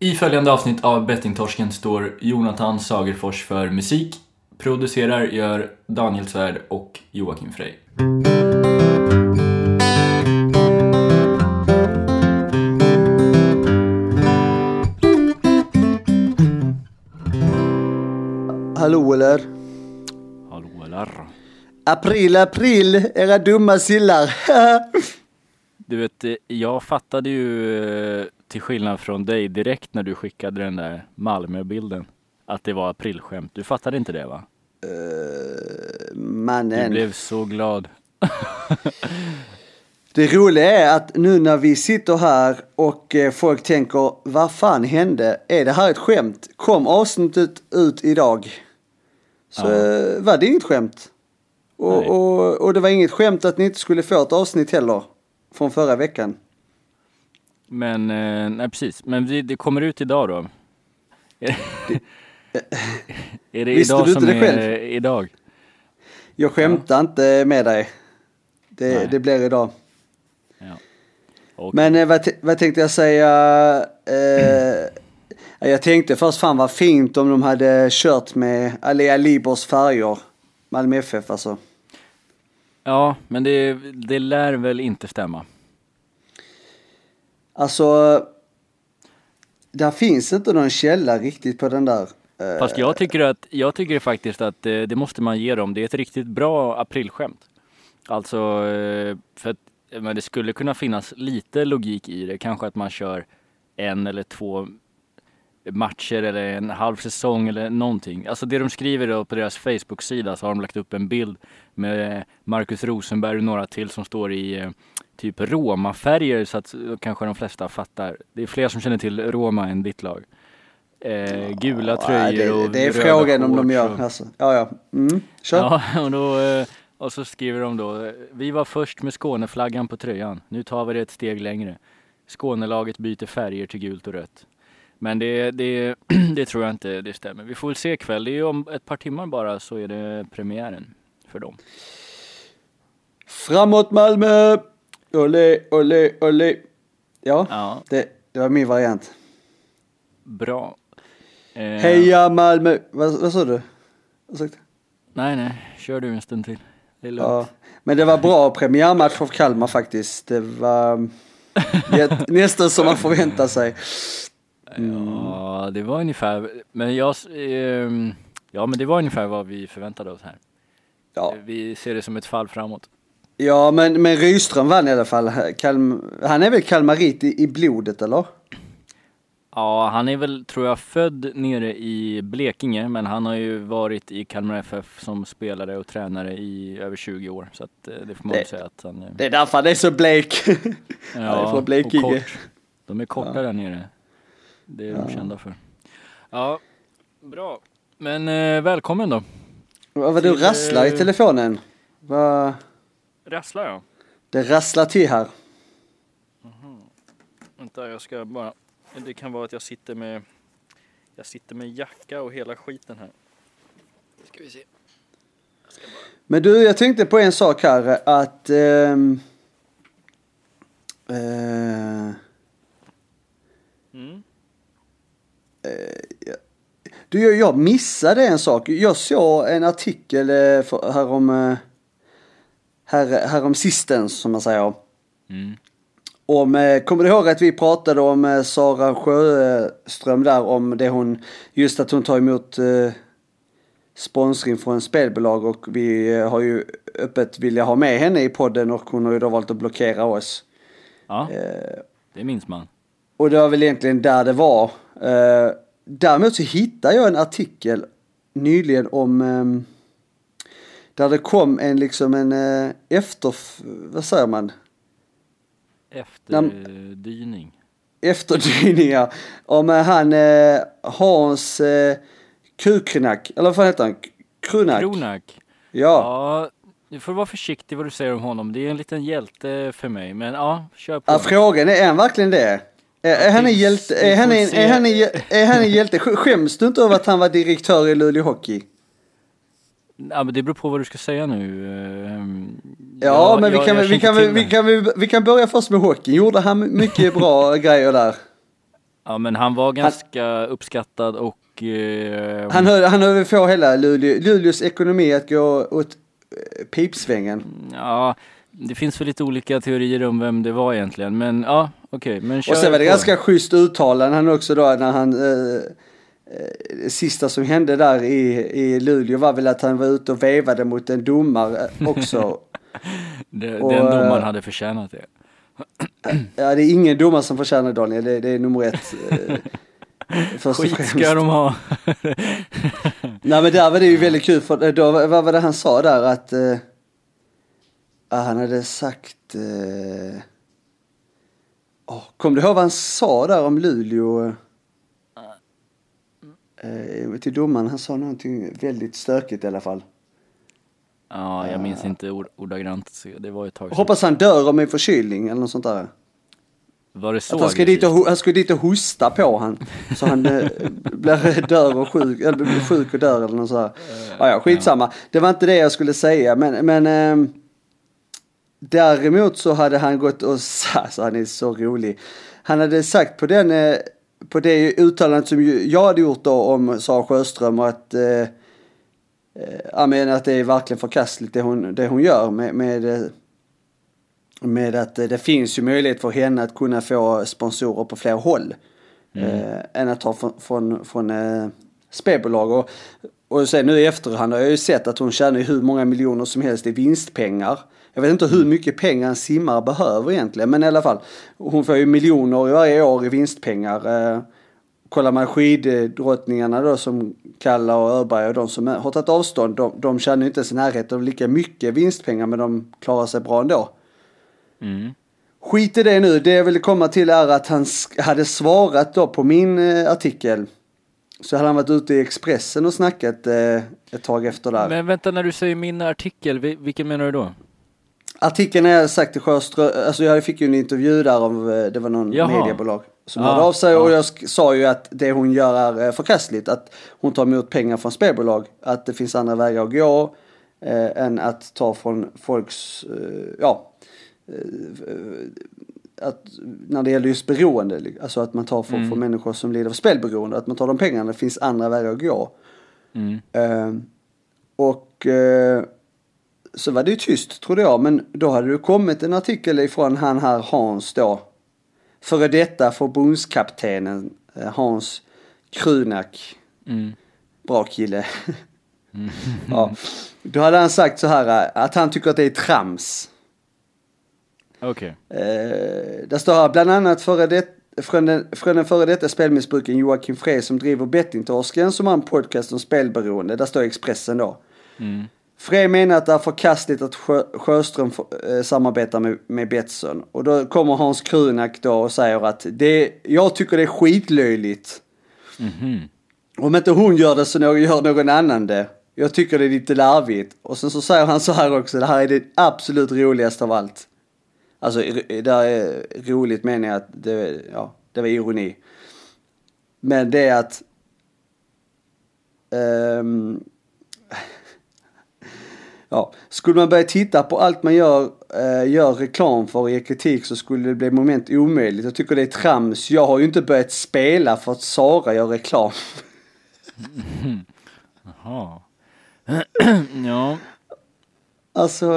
I följande avsnitt av Bettingtorsken står Jonathan Sagerfors för musik. Producerar gör Daniel Svärd och Joakim Frey. Hallå eller? Hallå eller? April, april, era dumma sillar. Du vet, jag fattade ju eh, till skillnad från dig direkt när du skickade den där Malmö-bilden att det var aprilskämt. Du fattade inte det va? uh, Du mannen. blev så glad. Det roliga är att nu när vi sitter här och eh, folk tänker vad fan hände? Är det här ett skämt? Kom avsnittet ut idag? Så Ja. eh, var det inget skämt. Och, och, och det var inget skämt att ni inte skulle få ett avsnitt heller. Från förra veckan. Men, eh, nej precis. Men det, det kommer ut idag då? Är, är det Visste idag du som inte det är själv? idag? Jag skämtar inte med dig. Det, det blir idag. Ja. Okej. Men eh, vad, vad tänkte jag säga? Eh, jag tänkte först fan vad fint om de hade kört med Alea Libers färger. Malmö FF alltså. Ja, men det, det lär väl inte stämma. Alltså. Där finns inte någon källa riktigt på den där. Eh, Fast jag tycker, att, jag tycker faktiskt att eh, det måste man ge dem. Det är ett riktigt bra aprilskämt. Alltså, eh, för att men det skulle kunna finnas lite logik i det. Kanske att man kör en eller två matcher eller en halv säsong eller någonting. Alltså det de skriver då på deras Facebook-sida så har de lagt upp en bild med Marcus Rosenberg och några till som står i eh, typ Roma-färger så att kanske de flesta fattar. Det är fler som känner till Roma än ditt lag. Eh, gula ja, tröjor det, och det är röda frågan om de gör. och- Alltså. Ja, ja. Mm. Kör. Ja, och, då, eh, och så skriver de då, vi var först med Skåneflaggan på tröjan, nu tar vi det ett steg längre. Skånelaget byter färger till gult och rött. Men det, det, det tror jag inte det stämmer. Vi får väl se ikväll, det är om ett par timmar bara så är det premiären för dem. Framåt Malmö! Olé, olé, olé. Ja, Ja, det, det var min variant. bra. Eh, Heja Malmö! Vad, vad sa du? Du? Nej, nej, kör du en stund till. Det är lugnt. Ja, men det var bra premiärmatch av Kalmar faktiskt. Det var nästan som man förväntar sig. Ja, det var ungefär, men jag, ehm, ja men det var ungefär vad vi förväntade oss här. Ja, Vi ser det som ett fall framåt. Ja men, men Rydström vann i alla fall. Kalm, han är väl kalmarit i, i blodet eller? Ja, han är väl, tror jag, född nere i Blekinge, men han har ju varit i Kalmar FF som spelare och tränare i över 20 år. Så att, eh, det får man Det- säga att han. Det är därför han är så blek. han är från och Blekinge. kort. De är korta där nere. Det är de kända för. Ja, bra. Men eh, välkommen då. Vad var du Till, rasslar i eh, telefonen? Vad, Rasslar jag? det rasslar till här. Vänta, jag ska bara... Det kan vara att jag sitter med... Jag sitter med jacka och hela skiten här. Ska vi se. Men du, jag tänkte på en sak här att... ehm, eh, Mm. du, jag, jag missade en sak. Jag såg en artikel eh, för, härom, eh, här, härom sistens, som man säger. Mm. Om, eh, kommer du ihåg att vi pratade om eh, Sara Sjöström där, om det hon, just att hon tar emot eh, sponsring från spelbolag och vi eh, har ju öppet vilja ha med henne i podden och hon har ju då valt att blockera oss. Ja, Eh, det minns man. och det var väl egentligen där det var. Eh, däremot så hittade jag en artikel nyligen om eh, där det kom en liksom en eh, efter, vad säger man? Efterdyning. efterdyningar om eh, han eh, Hans eh, Kukrenak, eller vad fan heter han? Krunak? Kronak. Ja. Ja, du får vara försiktig vad du säger om honom. Det är en liten hjälte för mig. Men ja, kör på. ja. Frågan är, är han verkligen det? Är, är, han en hjälte? Är han en, se. är, han en, hjä- är han en hjälte? Sk- Skäms du inte över att han var direktör i Luleå Hockey? Ja, men det beror på vad du ska säga nu. Ehm, Ja, jag- men vi jag- kan, jag vi, kan, vi, kan, vi, vi kan börja först med hockey. Gjorde han mycket bra grejer där? Ja men han var ganska uppskattad och eh, Han höll, han höll få hela Luleå, Luleås ekonomi att gå åt eh, pipsvängen. ja, det finns väl lite olika teorier om vem det var egentligen. Men ja, okej. men kör Och sen var det på. ganska schysst uttalande han också då när han eh, sista som hände där i, i Luleå var väl att han var ute och vevade mot en domare också. Det, och, den eh, domaren hade förtjänat det. Ja, det är ingen domare som förtjänar Daniel, det, det är nummer ett. Eh, först Skit ska de ha. Nej men där var det ju väldigt kul för då, vad var det han sa där att eh, han hade sagt eh, oh, Kom du ihåg vad han sa där om Luleå? Eh, till domaren, han sa någonting väldigt stökigt i alla fall. Ja, jag minns inte ord, ordagrant. Det var ett tag sedan. Hoppas han dör av en förkylning eller något sånt där. Var det så Att han ska, dit och, han ska dit och hosta på han. Så han eh, blir dör och sjuk, eller blir sjuk och dör eller något sådär. Ja, ja, skitsamma. Det var inte det jag skulle säga men, men ehm, Däremot så hade han gått och sagt, så han är så rolig. Han hade sagt på den, eh, på det uttalandet som jag hade gjort då om Sara Sjöström och att, eh, eh, ja men att det är verkligen förkastligt det hon, det hon gör med, med, eh, med att det finns ju möjlighet för henne att kunna få sponsorer på fler håll. Eh, än att ta från, från, från eh, spelbolag. Och, och sen nu i efterhand har jag ju sett att hon tjänar hur många miljoner som helst i vinstpengar. Jag vet inte hur mycket pengar en simmare behöver egentligen, men i alla fall. Hon får ju miljoner varje år i vinstpengar. Eh, kollar man skiddrottningarna då som Kalla och Öberg och de som har tagit avstånd, de, de tjänar ju inte ens i närheten av lika mycket vinstpengar, men de klarar sig bra ändå. Mm. Skit i det nu, det jag ville komma till är att han hade svarat då på min eh, artikel. Så hade han varit ute i Expressen och snackat eh, ett tag efter där. Men vänta, när du säger min artikel, vi- vilken menar du då? Artikeln jag sagt till Sjöström, alltså jag fick ju en intervju där av, eh, det var någon Jaha. mediebolag som Ja, hörde av sig och ja. jag sk- sa ju att det hon gör är eh, förkastligt. Att hon tar emot pengar från spelbolag, att det finns andra vägar att gå eh, än att ta från folks, eh, ja, eh, att när det gäller just beroende, alltså att man tar från, Mm. från människor som lider av spelberoende, att man tar de pengarna, det finns andra vägar att gå. Mm. Eh, och eh, så var det ju tyst trodde jag, men då hade det kommit en artikel ifrån han här Hans då. Före detta förbundskaptenen eh, Hans Krunak. Mm. Bra kille. ja. Då hade han sagt så här eh, att han tycker att det är trams. Okej. Eh, där står här bland annat före det, från, den, från den före detta spelmissbrukaren Joakim Frey som driver Bettingtorsken som har en podcast om spelberoende. Där står Expressen då. Mm. Frey menar att det är förkastligt att Sjö, Sjöström eh, samarbetar med, med Betsson. Och då kommer Hans Krunak då och säger att det, jag tycker det är skitlöjligt. Mhm. Om inte hon gör det så någon, gör någon annan det. Jag tycker det är lite larvigt. Och sen så säger han så här också, det här är det absolut roligaste av allt. Alltså det är roligt menar jag att det, ja, det var ironi. Men det är att ehm, Ja, skulle man börja titta på allt man gör, eh, gör reklam för ge kritik så skulle det bli moment omöjligt. Jag tycker det är trams. Jag har ju inte börjat spela för att Sara gör reklam. Jaha. ja. Alltså,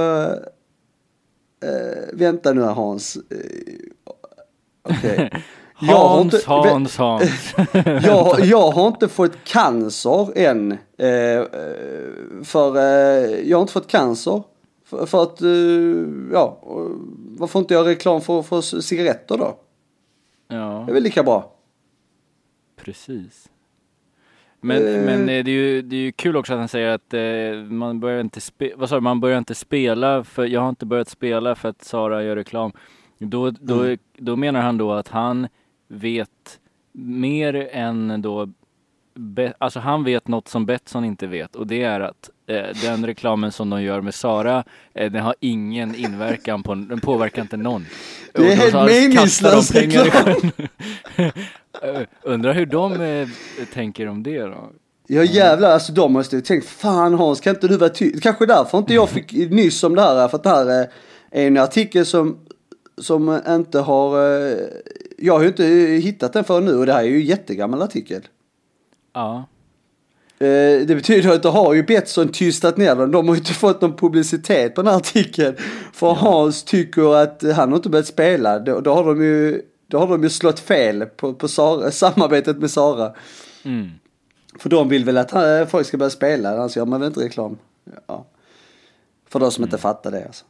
eh, vänta nu Hans. Eh, Okej. Jag har Hans, inte- Hans, Hans. Jag, jag har inte fått cancer än. Eh, eh, för eh, jag har inte fått cancer. För, för att, ja, varför inte göra reklam för, för cigaretter då? ja, Det är väl lika bra. precis. Men, Eh. men det är, ju, det är ju kul också att han säger att eh, man börjar inte spela, vad sa du, man börjar inte spela för, jag har inte börjat spela för att Sara gör reklam. Då, då, Mm. då menar han då att han vet mer än då, Be, alltså han vet något som Betsson inte vet och det är att eh, den reklamen som de gör med Sara, eh, den har ingen inverkan på, den påverkar inte någon. Det är helt meningslös reklam. sjön. Eh, Undrar hur de eh, tänker om det då? Ja jävlar, alltså de måste ju tänkt, fan Hans kan inte du vara tyst? Kanske därför inte jag fick nyss om det här, för att det här eh, är en artikel som, som inte har, eh, jag har ju inte hittat den för nu och det här är ju en jättegammal artikel. Ja. Eh, Det betyder att då har ju Betsson tystat ner dem. De har ju inte fått någon publicitet på den här artikeln. För Hans tycker att han har inte börjat spela. Då, då, har, de ju, då har de ju slått fel på, på Sara, samarbetet med Sara. Mm. För de vill väl att han, folk ska börja spela, annars gör man väl inte reklam. Ja. För de som inte fattar det alltså.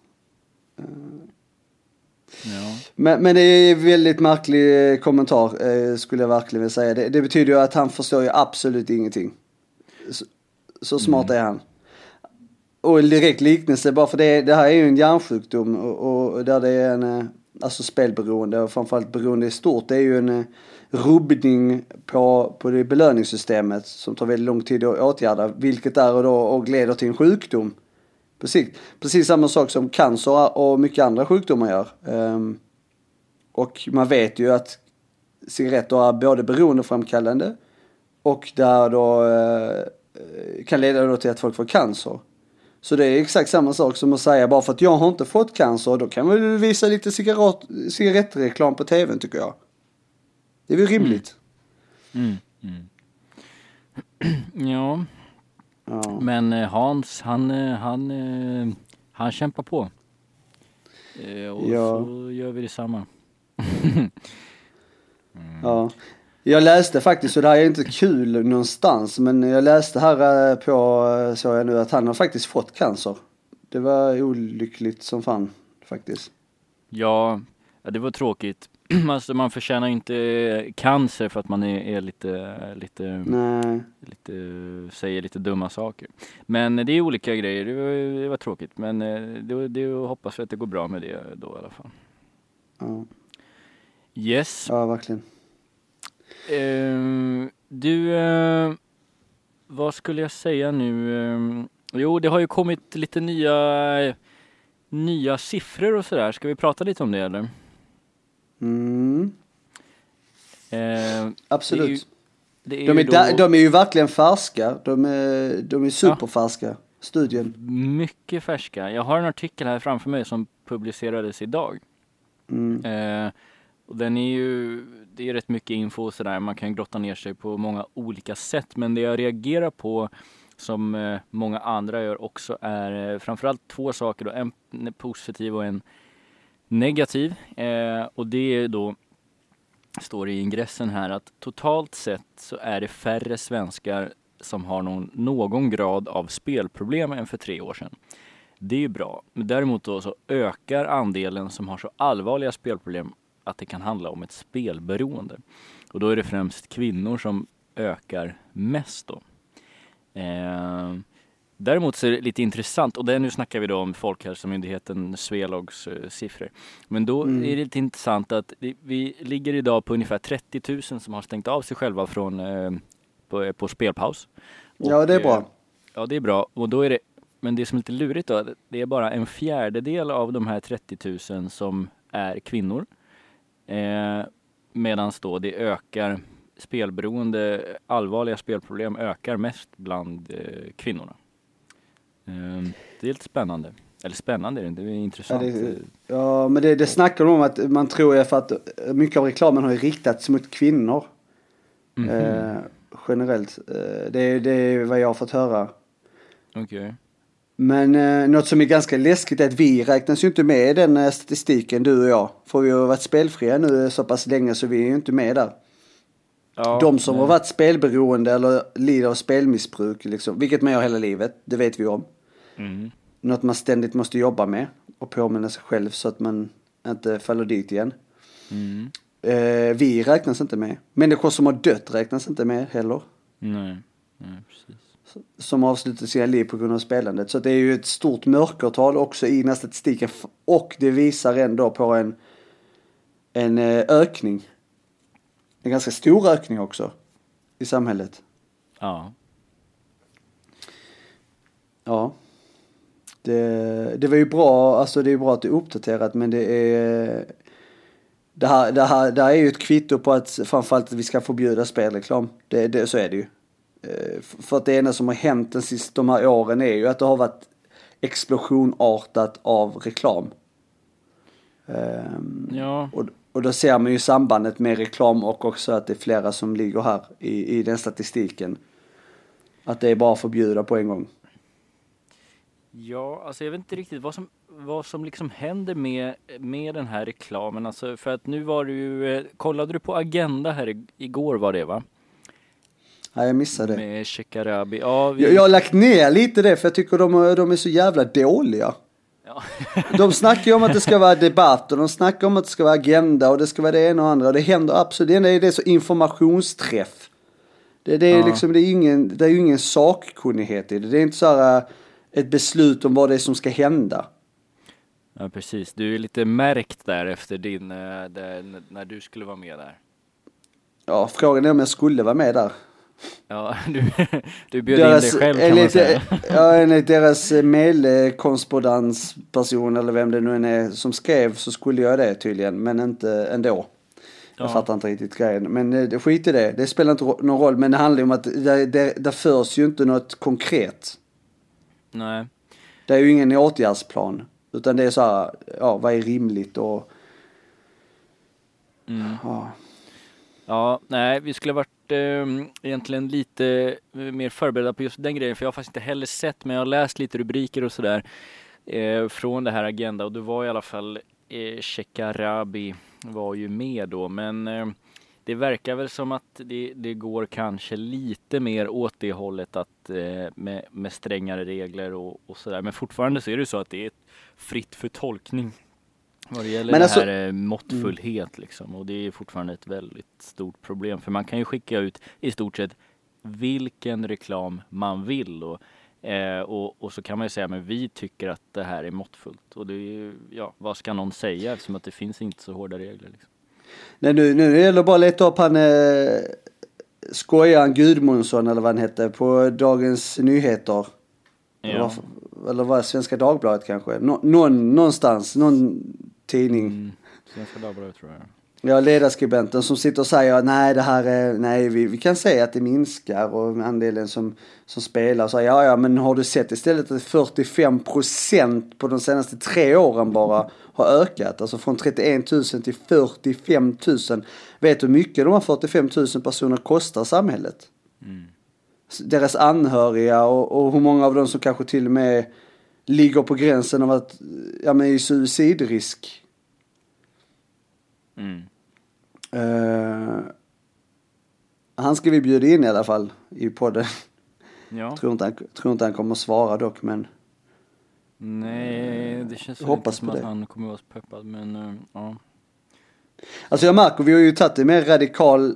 Ja. Men, men det är en väldigt märklig eh, kommentar eh, skulle jag verkligen vilja säga. Det, det betyder ju att han förstår ju absolut ingenting. Så, så smart är han. Och en direkt liknelse, bara för det, det här är ju en hjärnsjukdom och, och där det är en, eh, alltså spelberoende och framförallt beroende i stort, det är ju en rubbning på, på det belöningssystemet som tar väldigt lång tid att åtgärda, vilket är och då och leder till en sjukdom Precis. Precis samma sak som cancer och mycket andra sjukdomar gör. Ehm, och man vet ju att cigaretter är både beroendeframkallande och där då eh, kan leda då till att folk får cancer. Så det är exakt samma sak som att säga bara för att jag har inte fått cancer, då kan vi visa lite cigaret, cigarettreklam på tvn tycker jag. Det är väl rimligt. Mm. Mm. mm. ja, Ja. men eh, Hans, han, eh, han, eh, han kämpar på. Och Ja. så gör vi detsamma. Ja. Jag läste faktiskt, och det här är inte kul någonstans, men jag läste här på, såg jag nu, att han har faktiskt fått cancer. Det var olyckligt som fan faktiskt. Ja, det var tråkigt. alltså man förtjänar inte cancer för att man är, är lite, lite, Nej. lite, säger lite dumma saker. Men det är olika grejer, det var, det var tråkigt. Men eh, det, det hoppas vi att det går bra med det då i alla fall. Ja, Yes. ja verkligen. Eh, du, eh, vad skulle jag säga nu? Eh, jo, det har ju kommit lite nya, nya siffror och sådär. Ska vi prata lite om det eller? Mm, Eh, absolut. det är de, ju är då da, de är ju verkligen färska. De är, de är superfärska. Studien. mycket färska. Jag har en artikel här framför mig som publicerades idag. Mm. Eh, och den är ju, det är rätt mycket info och sådär. Man kan grotta ner sig på många olika sätt. Men det jag reagerar på som eh, många andra gör också är eh, framförallt två saker. Då. En positiv och en negativ. Eh, och det är då, står det i ingressen här, att totalt sett så är det färre svenskar som har någon, någon grad av spelproblem än för tre år sedan. Det är ju bra. Men däremot då så ökar andelen som har så allvarliga spelproblem att det kan handla om ett spelberoende. Och då är det främst kvinnor som ökar mest då. Eh, däremot så är det lite intressant, och det, nu snackar vi då om Folkhälsomyndigheten Svelogs eh, siffror. Men då Mm. är det lite intressant att vi, vi ligger idag på ungefär 30 000 som har stängt av sig själva från, eh, på, på spelpaus. Ja, det är eh, bra. Ja, det är bra. Och då är det, men det som är lite lurigt då, det är bara en fjärdedel av de här 30 000 som är kvinnor. Eh, Medan då det ökar, spelberoende, allvarliga spelproblem ökar mest bland eh, kvinnorna. Eh, det är lite spännande. Eller spännande är det inte, det är Ja, intressant. det, ja, men det, det snackar de om att man tror ju för att mycket av reklamen har ju riktats mot kvinnor. Mhm. Eh, generellt. Eh, det, är- det är vad jag har fått höra. Okej. Men eh, något som är ganska läskigt är att vi räknas ju inte med i den eh, statistiken, du och jag. För vi har varit spelfria nu så pass länge så vi är ju inte med där. Ja, De som nej. har varit spelberoende eller lider av spelmissbruk, liksom, vilket man gör hela livet, det vet vi om. Mm. Något man ständigt måste jobba med och påminna sig själv så att man inte faller dit igen. Mm. Eh, vi räknas inte med. Människor som har dött räknas inte med heller. Nej, nej precis. Som avslutar sina liv på grund av spelandet. Så det är ju ett stort mörkertal också i den här statistiken. Och det visar ändå på en, en eh, ökning. En ganska stor ökning också. I samhället. Ja. Ja. Det, det var ju bra, alltså det är bra att det är uppdaterat men det är det här, det, här, det här är ju ett kvitto på att framförallt att vi ska förbjuda spelreklam. Det, det, så är det ju. Eh, För att det enda som har hänt den sista, de här åren är ju att det har varit explosionartat av reklam. Ehm, Ja. och, och då ser man ju sambandet med reklam och också att det är flera som ligger här i, i den statistiken. Att det är bara att förbjuda på en gång. Ja, alltså jag vet inte riktigt vad som, vad som liksom händer med, med den här reklamen. Alltså för att nu var det ju, eh, kollade du på Agenda här igår var det va? Nej, jag missade det. Med Shekarabi. Ja, vi, Jag, jag har lagt ner lite det för jag tycker de, de är så jävla dåliga. ja. De snackar ju om att det ska vara debatt och de snackar om att det ska vara agenda och det ska vara det ena och andra. Och det händer absolut, det enda är det så informationsträff. Det, det är Ja. liksom, det är ingen, det är ingen sakkunnighet i det. Det är inte så här ett beslut om vad det är som ska hända. ja, precis. Du är lite märkt där efter din, eh, där, när du skulle vara med där. Ja, frågan är om jag skulle vara med där. Ja, du, du bjöd in dig själv kan man enligt, säga. ja, enligt deras mailkorrespondensperson eller vem det nu än är som skrev så skulle jag det tydligen, men inte ändå. Jag Ja. fattar inte riktigt grejen. Men eh, skit i det, det spelar inte någon roll. Men det handlar ju om att det, det, det förs ju inte något konkret. Nej. Det är ju ingen åtgärdsplan. Utan det är så här, ja vad är rimligt och... Mm. Ja. Ja, nej, vi skulle ha varit eh, egentligen lite eh, mer förberedda på just den grejen, för jag har faktiskt inte heller sett, men jag har läst lite rubriker och sådär eh, från det här Agenda och det var i alla fall eh, Shekarabi var ju med då, men eh, det verkar väl som att det, det går kanske lite mer åt det hållet att eh, med, med strängare regler och, och sådär, men fortfarande så är det så att det är fritt för tolkning vad det gäller Men det alltså- här eh, måttfullhet liksom. Och det är fortfarande ett väldigt stort problem. För man kan ju skicka ut i stort sett vilken reklam man vill. Och, eh, och, och så kan man ju säga, men vi tycker att det här är måttfullt. Och det är ju, ja, vad ska någon säga eftersom att det finns inte så hårda regler. Liksom. Nej, nu, nu gäller det bara att leta upp han eh, skojaren Gudmundsson eller vad han hette på Dagens Nyheter. Eller, Ja. vad, eller vad Svenska Dagbladet kanske. Nå, någon, någonstans, någon tidning. Mm, Svenska Dagbladet tror jag. Ja, ledarskribenten som sitter och säger nej, det här är, nej, vi, vi kan säga att det minskar och andelen som, som spelar så ja, ja, men har du sett istället att 45 procent på de senaste tre åren bara har ökat, alltså från 31 000 till 45 000. Vet du hur mycket de här 45 000 personer kostar samhället? Mm. Deras anhöriga och, och hur många av dem som kanske till och med ligger på gränsen av att, ja men i suicidrisk. Mm. Eh, han ska vi bjuda in i alla fall i podden. Ja. Tror inte han, tror inte han kommer att svara dock men Nej, det känns Hoppas som att det. han kommer vara så peppad. Men eh, ja. Alltså jag märker, vi har ju tagit det mer radikal,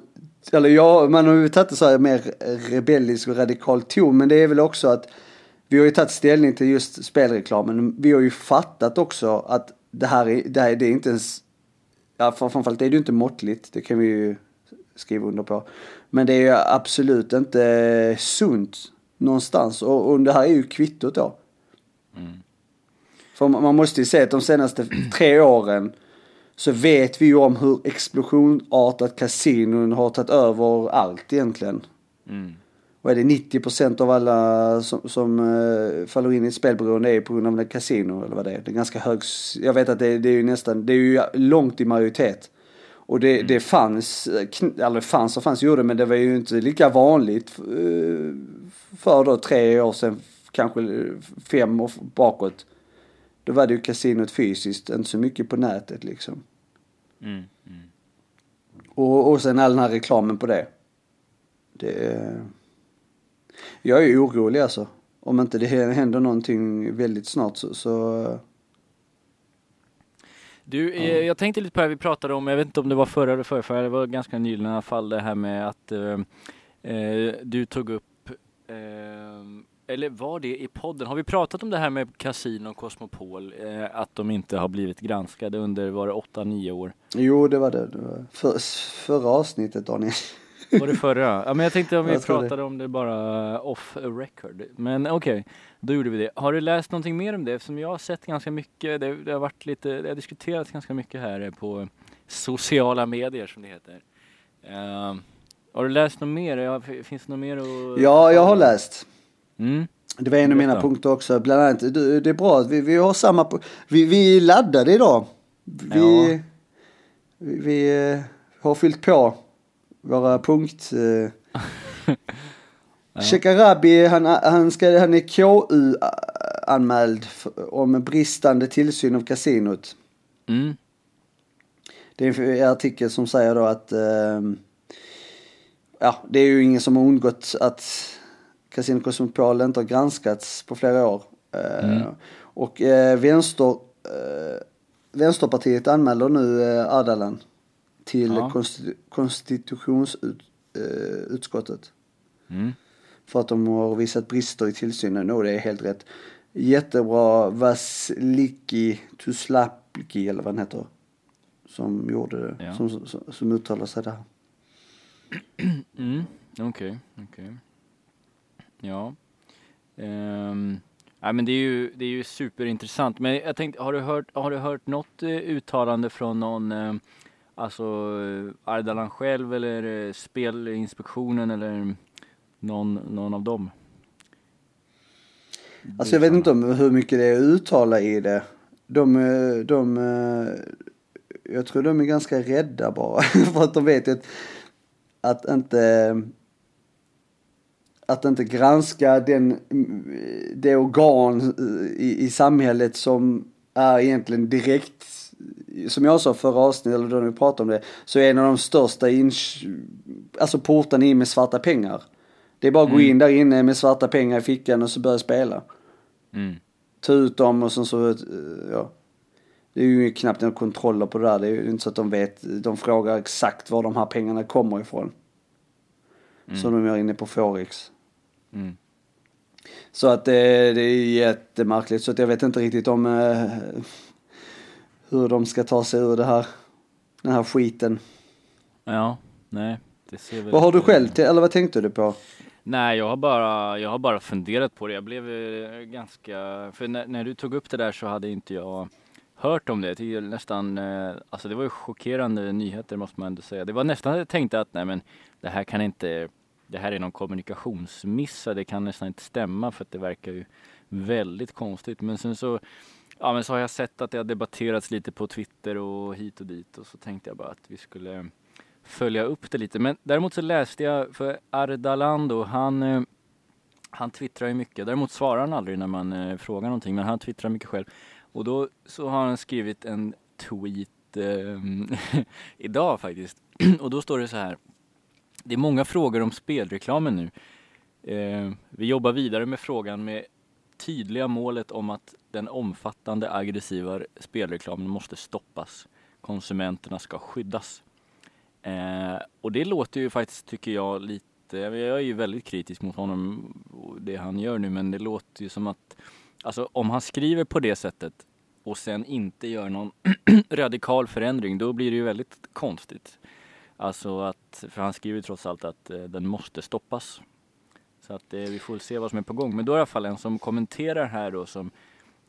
eller ja, man har ju tagit det så här mer rebellisk och radikal ton, men det är väl också att vi har ju tagit ställning till just spelreklamen. Vi har ju fattat också att det här är, det, här, det är inte ens, ja framförallt är det ju inte måttligt, det kan vi ju skriva under på. Men det är ju absolut inte sunt någonstans och, och det här är ju kvittot då. Mm. För man måste ju se att de senaste tre åren så vet vi ju om hur explosionartat kasinon har tagit över allt egentligen. Mm. Och är det 90% av alla som, som uh, faller in i spelberoende är på grund av en kasino eller vad det är. Det är ganska hög, jag vet att det, det är ju nästan, det är ju långt i majoritet. Och det, det fanns, eller fanns och fanns gjorde men det var ju inte lika vanligt eh, för då tre år sedan, kanske fem år bakåt. Då var det ju kasinot fysiskt, inte så mycket på nätet liksom. Mm. Mm. Och, och sen all den här reklamen på det. Det är... Jag är orolig alltså. Om inte det händer någonting väldigt snart så... så... Du, eh, jag tänkte lite på det här vi pratade om, jag vet inte om det var förra eller förra, det var ganska nyligen i alla fall det här med att eh, eh, du tog upp, eh, eller var det i podden, har vi pratat om det här med Casino och Cosmopol, eh, att de inte har blivit granskade under, var det 8-9 år? Jo, det var det. det var för, förra avsnittet Daniel. Var det förra? Ja men jag tänkte om vi Jag pratade om det bara off record. Men okej, då gjorde vi det. Har du läst någonting mer om det? Eftersom jag har sett ganska mycket, det, det har varit lite, det har diskuterats ganska mycket här på sociala medier som det heter. Ehm, har du läst något mer? Finns det något mer att... Ja, jag har läst. Mm. Det var en av mina punkter också. Bland annat, det, är bra att vi, vi har samma... Vi, vi är laddade idag. Vi, Ja. vi, vi har fyllt på våra punkt... Eh. Shekarabi, han, han, ska, han är KU-anmäld om bristande tillsyn av kasinot. Mm. Det är en artikel som säger då att eh, ja, det är ju ingen som har undgått att Casino Cosmopol inte har granskats på flera år. Eh, Mm. Och eh, vänster, eh, Vänsterpartiet anmäler nu eh, Ardalan till Ja. konstitu- konstitutionsutskottet. Mm. För att de har visat brister i tillsynen och det är helt rätt. Jättebra Vasiliki Tuslapki eller vad han heter. Som gjorde det, Ja. som, som, som uttalar sig där. Mm, okej, okej. Ja. Ehm, nej, men det är ju, det är ju superintressant. Men jag tänkte, har du hört, har du hört något eh, uttalande från någon, eh, alltså eh, Ardalan själv eller eh, Spelinspektionen eller någon, någon av dem? Alltså jag vet inte om hur mycket det är att uttala i det. De, eh, de, jag tror de är ganska rädda bara. för att de vet att, att inte, att inte granska den, det organ i, i samhället som är egentligen direkt, som jag sa förra avsnittet, eller då vi pratade om det, så är en av de största ins, alltså portarna in med svarta pengar. Det är bara att gå in där inne med svarta pengar i fickan och så börja spela Mm. ta ut dem och sen så, eh, ja. Det är ju knappt några kontroller på det där. Det är ju inte så att de vet, de frågar exakt var de här pengarna kommer ifrån. Som de gör inne på Forex. Mm. Så att det, det är jättemärkligt. Så att jag vet inte riktigt om eh, hur de ska ta sig ur det här, den här skiten. Ja, nej. Det ser väl Vad har du själv till, eller vad tänkte du på? Nej, jag har bara, jag har bara funderat på det. Jag blev eh, ganska, för när, när du tog upp det där så hade inte jag hört om det. Jag tycker nästan, eh, alltså det var ju chockerande nyheter måste man ändå säga. Det var nästan att jag tänkte att nej men det här kan inte, det här är någon kommunikationsmiss. Det kan nästan inte stämma för att det verkar ju väldigt konstigt. Men sen så, ja men så har jag sett att det har debatterats lite på Twitter och hit och dit och så tänkte jag bara att vi skulle eh, följa upp det lite. Men däremot så läste jag för Ardalando, han, eh, han twittrar ju mycket. Däremot svarar han aldrig när man eh, frågar någonting, men han twittrar mycket själv. Och då så har han skrivit en tweet eh, idag faktiskt. Och då står det så här. Det är många frågor om spelreklamen nu. Eh, vi jobbar vidare med frågan med tydliga målet om att den omfattande aggressiva spelreklamen måste stoppas. Konsumenterna ska skyddas. Eh, och det låter ju faktiskt, tycker jag, lite, jag är ju väldigt kritisk mot honom det han gör nu, men det låter ju som att, alltså om han skriver på det sättet och sen inte gör någon radikal förändring, då blir det ju väldigt konstigt. Alltså att, för han skriver ju trots allt att eh, den måste stoppas. Så att eh, vi får se vad som är på gång. Men då är det i alla fall en som kommenterar här då som,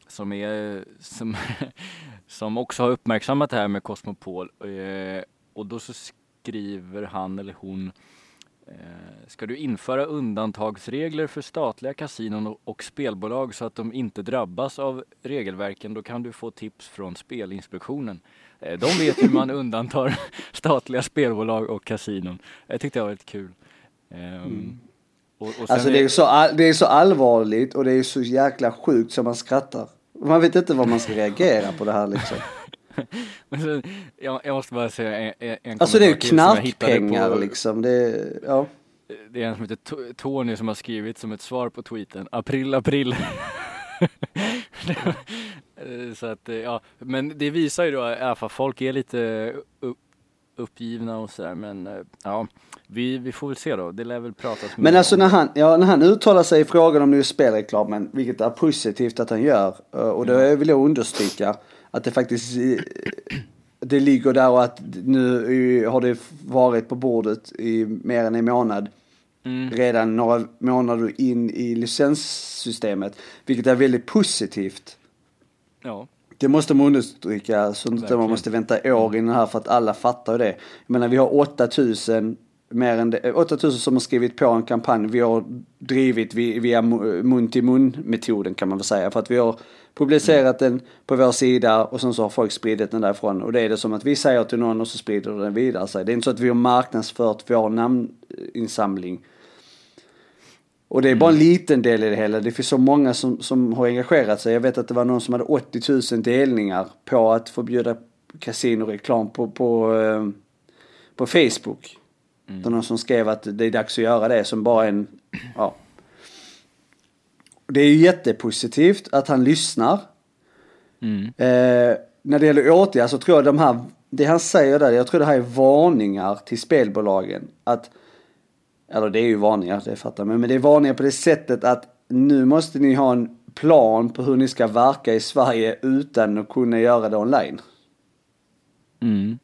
som är, eh, som, som också har uppmärksammat det här med Cosmopol. Eh, och då så skriver han eller hon eh, Ska du införa undantagsregler för statliga kasinon och- spelbolag så att de inte drabbas av regelverken då kan du få tips från Spelinspektionen. Eh, de vet hur man undantar statliga spelbolag och kasinon. Det tyckte jag var lite kul. Ehm, mm och, och Alltså det är, så, all- det är så allvarligt och det är så jäkla sjukt så man skrattar. Man vet inte vad man ska reagera på det här liksom. Men sen, jag, jag måste bara säga en, en Alltså det är ju knarkpengar liksom. Det är, ja. Det är en som heter To- Tony som har skrivit som ett svar på tweeten. April, april. Så att, ja, men det visar ju då fall folk är lite uppgivna och sådär. Men eh, ja, vi, vi får väl se då. Det lär väl pratas mer Men alltså när han, ja, när han uttalar sig i frågan om just spelreklamen, vilket är positivt att han gör, eh, och det vill jag understryka, att det faktiskt eh, det ligger där och att nu har det varit på bordet i mer än en månad. Mm. Redan några månader in i licenssystemet, vilket är väldigt positivt. Ja, Det måste man understryka så att inte man måste vänta år innan här för att alla fattar det. Jag menar vi har 8000 mer än det, 8000 som har skrivit på en kampanj vi har drivit via mun till mun metoden kan man väl säga. För att vi har publicerat den på vår sida och sen så har folk spridit den därifrån. Och det är det som att vi säger till någon och så sprider den vidare sig. Det är inte så att vi har marknadsfört vår namninsamling. Och det är bara en liten del i det hela. Det finns så många som, som har engagerat sig. Jag vet att det var någon som hade 80 000 delningar på att förbjuda kasinoreklam på, på, eh, på Facebook. Mm. Det var någon som skrev att det är dags att göra det som bara en, ja. Det är ju jättepositivt att han lyssnar. Mm. Eh, när det gäller åtgärder så tror jag de här, det han säger där, jag tror det här är varningar till spelbolagen. Att, eller det är ju varningar, det fattar man, men det är varningar på det sättet att nu måste ni ha en plan på hur ni ska verka i Sverige utan att kunna göra det online. Mm.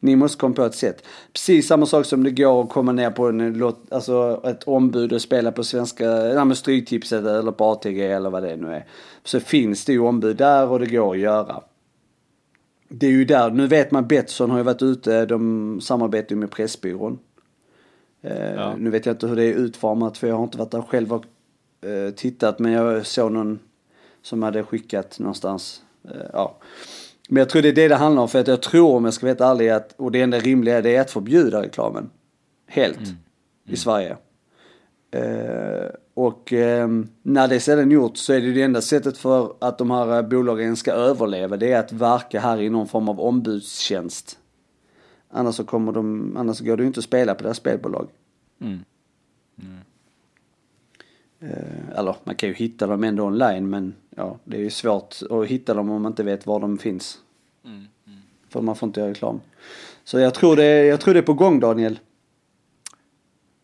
Ni måste komma på ett sätt. Precis samma sak som det går att komma ner på en, alltså ett ombud och spela på svenska, nej men Stryktipset eller på ATG eller vad det nu är. Så finns det ju ombud där och det går att göra. Det är ju där, nu vet man Betsson har ju varit ute, de samarbetar ju med Pressbyrån. Eh, ja. Nu vet jag inte hur det är utformat för jag har inte varit där själv och eh, tittat men jag såg någon som hade skickat någonstans. Eh, ja. Men jag tror det är det det handlar om för att jag tror om jag ska vara ärlig att, och det enda rimliga det är att förbjuda reklamen. Helt. Mm. Mm. I Sverige. Uh, och uh, när det sedan gjort så är det det enda sättet för att de här bolagen ska överleva det är att verka här i någon form av ombudstjänst. Annars så kommer de, annars går det ju inte att spela på deras spelbolag. Mm. Mm. Uh, eller man kan ju hitta dem ändå online men ja, det är ju svårt att hitta dem om man inte vet var de finns. Mm, mm. För man får inte göra reklam. Så jag tror det, jag tror det är på gång Daniel.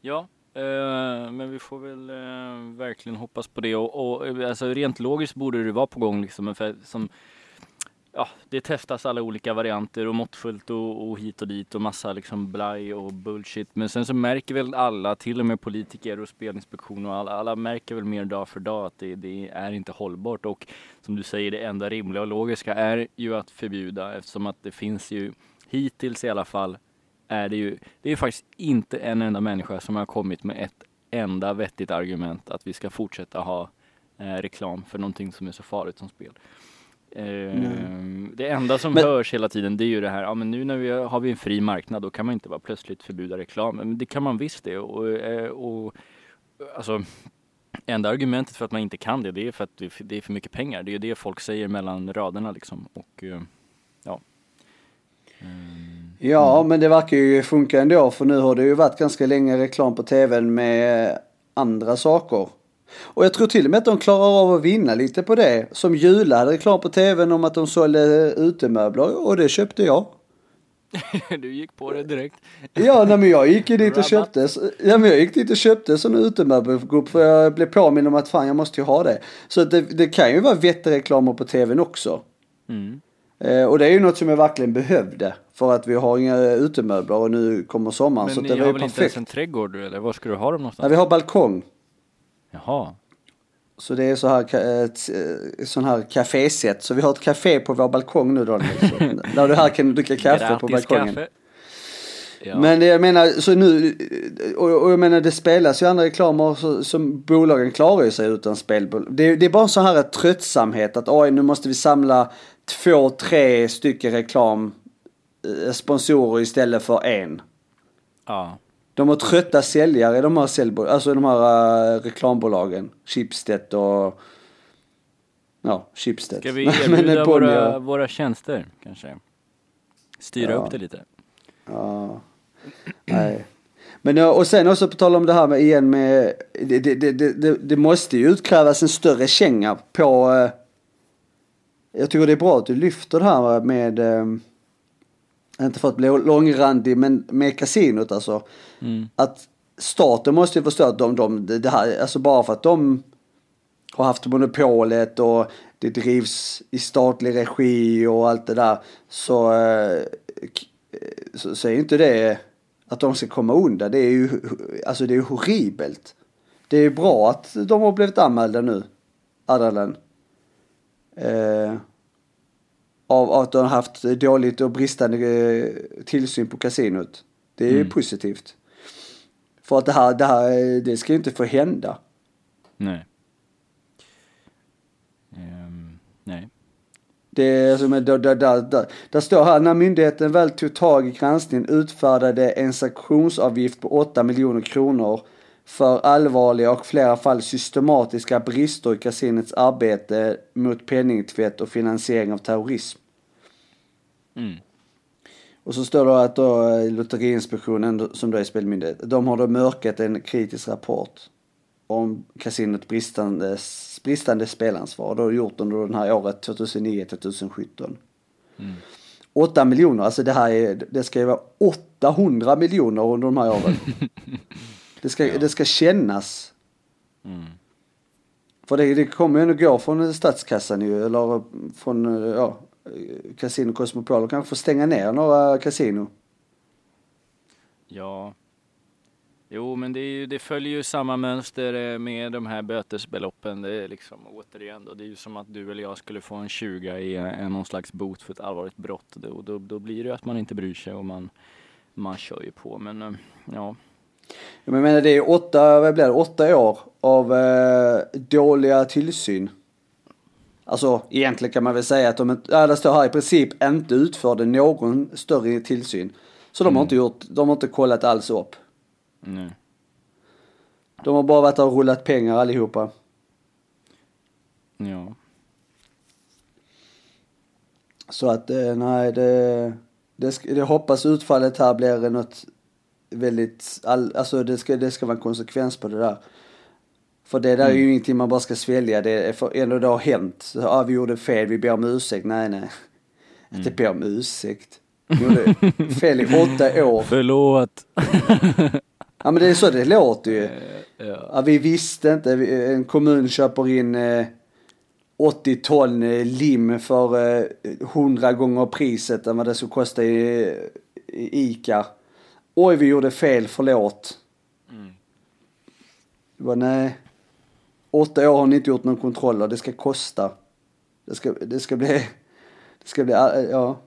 Ja, eh, men vi får väl eh, verkligen hoppas på det och, och alltså, rent logiskt borde det vara på gång liksom. För, som, ja, det testas alla olika varianter och måttfullt och, och hit och dit och massa liksom blaj och bullshit. Men sen så märker väl alla, till och med politiker och spelinspektion och alla, alla märker väl mer dag för dag att det, det är inte hållbart. Och som du säger, det enda rimliga och logiska är ju att förbjuda eftersom att det finns ju hittills i alla fall är det ju, det är faktiskt inte en enda människa som har kommit med ett enda vettigt argument att vi ska fortsätta ha eh, reklam för någonting som är så farligt som spel. Mm. Det enda som men, hörs hela tiden det är ju det här, ja men nu när vi har vi en fri marknad då kan man inte bara plötsligt förbjuda reklam. Men det kan man visst det och, eh, och alltså Enda argumentet för att man inte kan det, det är för att det är för mycket pengar. Det är det folk säger mellan raderna liksom. Och, eh, ja. Mm. Ja, men det verkar ju funka ändå. För nu har det ju varit ganska länge reklam på tvn med andra saker. Och jag tror till och med att de klarar av att vinna lite på det. Som Jula hade reklam på tvn om att de sålde utemöbler och det köpte jag. du gick på det direkt. ja, nej, men jag gick ju dit och köpte, ja, men jag gick dit och köpte sån utemöbelgrupp för jag blev påminn om att fan jag måste ju ha det. Så det, det kan ju vara vettiga reklamer på tvn också. Mm. Eh, och det är ju något som jag verkligen behövde. För att vi har inga utemöbler och nu kommer sommaren. Men så ni det har väl inte ens en trädgård eller var ska du ha dem någonstans? Ja, vi har balkong. Jaha. Så det är så här, ett sån här kafésätt. Så vi har ett café på vår balkong nu Daniel. Där du här kan dricka kaffe Gratis på balkongen. Kaffe. Ja. Men jag menar, så nu, och, och jag menar det spelas ju andra reklamer så, som bolagen klarar ju sig utan spelbolag. Det, det, är bara sån här tröttsamhet att oj nu måste vi samla två, tre stycken reklam eh, sponsorer istället för en. Ja. De har trötta säljare, de här, säljbo- alltså de här uh, reklambolagen. Schibsted och... Ja, Schibsted. Ska vi erbjuda våra, våra tjänster kanske? Styra ja. upp det lite. Ja. Nej. Men och sen också på tal om det här med igen med, det, det, det, det, måste ju utkrävas en större känga på, uh, jag tycker det är bra att du lyfter det här med, inte för att bli långrandig, men med kasinot alltså. Mm. Att staten måste ju förstå att de, de, det här, alltså bara för att de har haft monopolet och det drivs i statlig regi och allt det där så, eh, så, så är inte det att de ska komma undan. Det är ju, alltså det är horribelt. Det är bra att de har blivit anmälda nu, Adalen. Eh, av att de har haft dåligt och bristande eh, tillsyn på kasinot. Det är ju Mm. positivt. För att det här, det här, det ska ju inte få hända. Nej. Ehm, nej. Det är som där, där, där, där, där står här, när myndigheten väl tog tag i granskningen utfärdade en sanktionsavgift på 8 miljoner kronor för allvarliga och flera fall systematiska brister i kasinots arbete mot penningtvätt och finansiering av terrorism. Mm. Och så står det att då eh, Lotteriinspektionen, som då är spelmyndighet, de har då mörkat en kritisk rapport om kasinot bristande, bristande spelansvar. Då har de gjort under det här året 2009-2017. Mm. 8 miljoner, alltså det här är, det ska ju vara 800 miljoner under de här åren. det, ska, det ska kännas. Mm. För det, det kommer ju ändå gå från statskassan ju, eller från, eh, ja, Casino Cosmopol och kanske få stänga ner några kasino. Ja. Jo, men det, ju, det följer ju samma mönster eh, med de här bötesbeloppen. Det är liksom återigen då, det är ju som att du eller jag skulle få en 20 i en, någon slags bot för ett allvarligt brott. Då, då, då blir det ju att man inte bryr sig och man, man kör ju på. Men eh, ja, jag menar det är åtta, vad blir det, åtta år av eh, dåliga tillsyn. Alltså egentligen kan man väl säga att de, ja, det står här i princip inte utförde någon större tillsyn. Så de har inte gjort, de har inte kollat alls upp. nej. De har bara varit och rullat pengar allihopa. Ja. Så att eh, nej, det, det, det hoppas utfallet här blir något väldigt, all, alltså det ska, det ska vara en konsekvens på det där. För det där är ju ingenting man bara ska svälja, det är för ändå det har hänt. Så, ja, vi gjorde fel, vi ber om ursäkt. Nej, nej. Inte ber om ursäkt. Gjorde fel i åtta år. Förlåt. Ja men det är så det låter ju. ja. Ja, vi visste inte, en kommun köper in eh, 80 ton eh, lim för eh, 100 gånger priset än vad det skulle kosta i, i Ica. Oj, vi gjorde fel, förlåt. Mm. Det var nej. Åtta år har ni inte gjort någon kontroller, det ska kosta. Det ska, det ska bli, det ska bli, ja.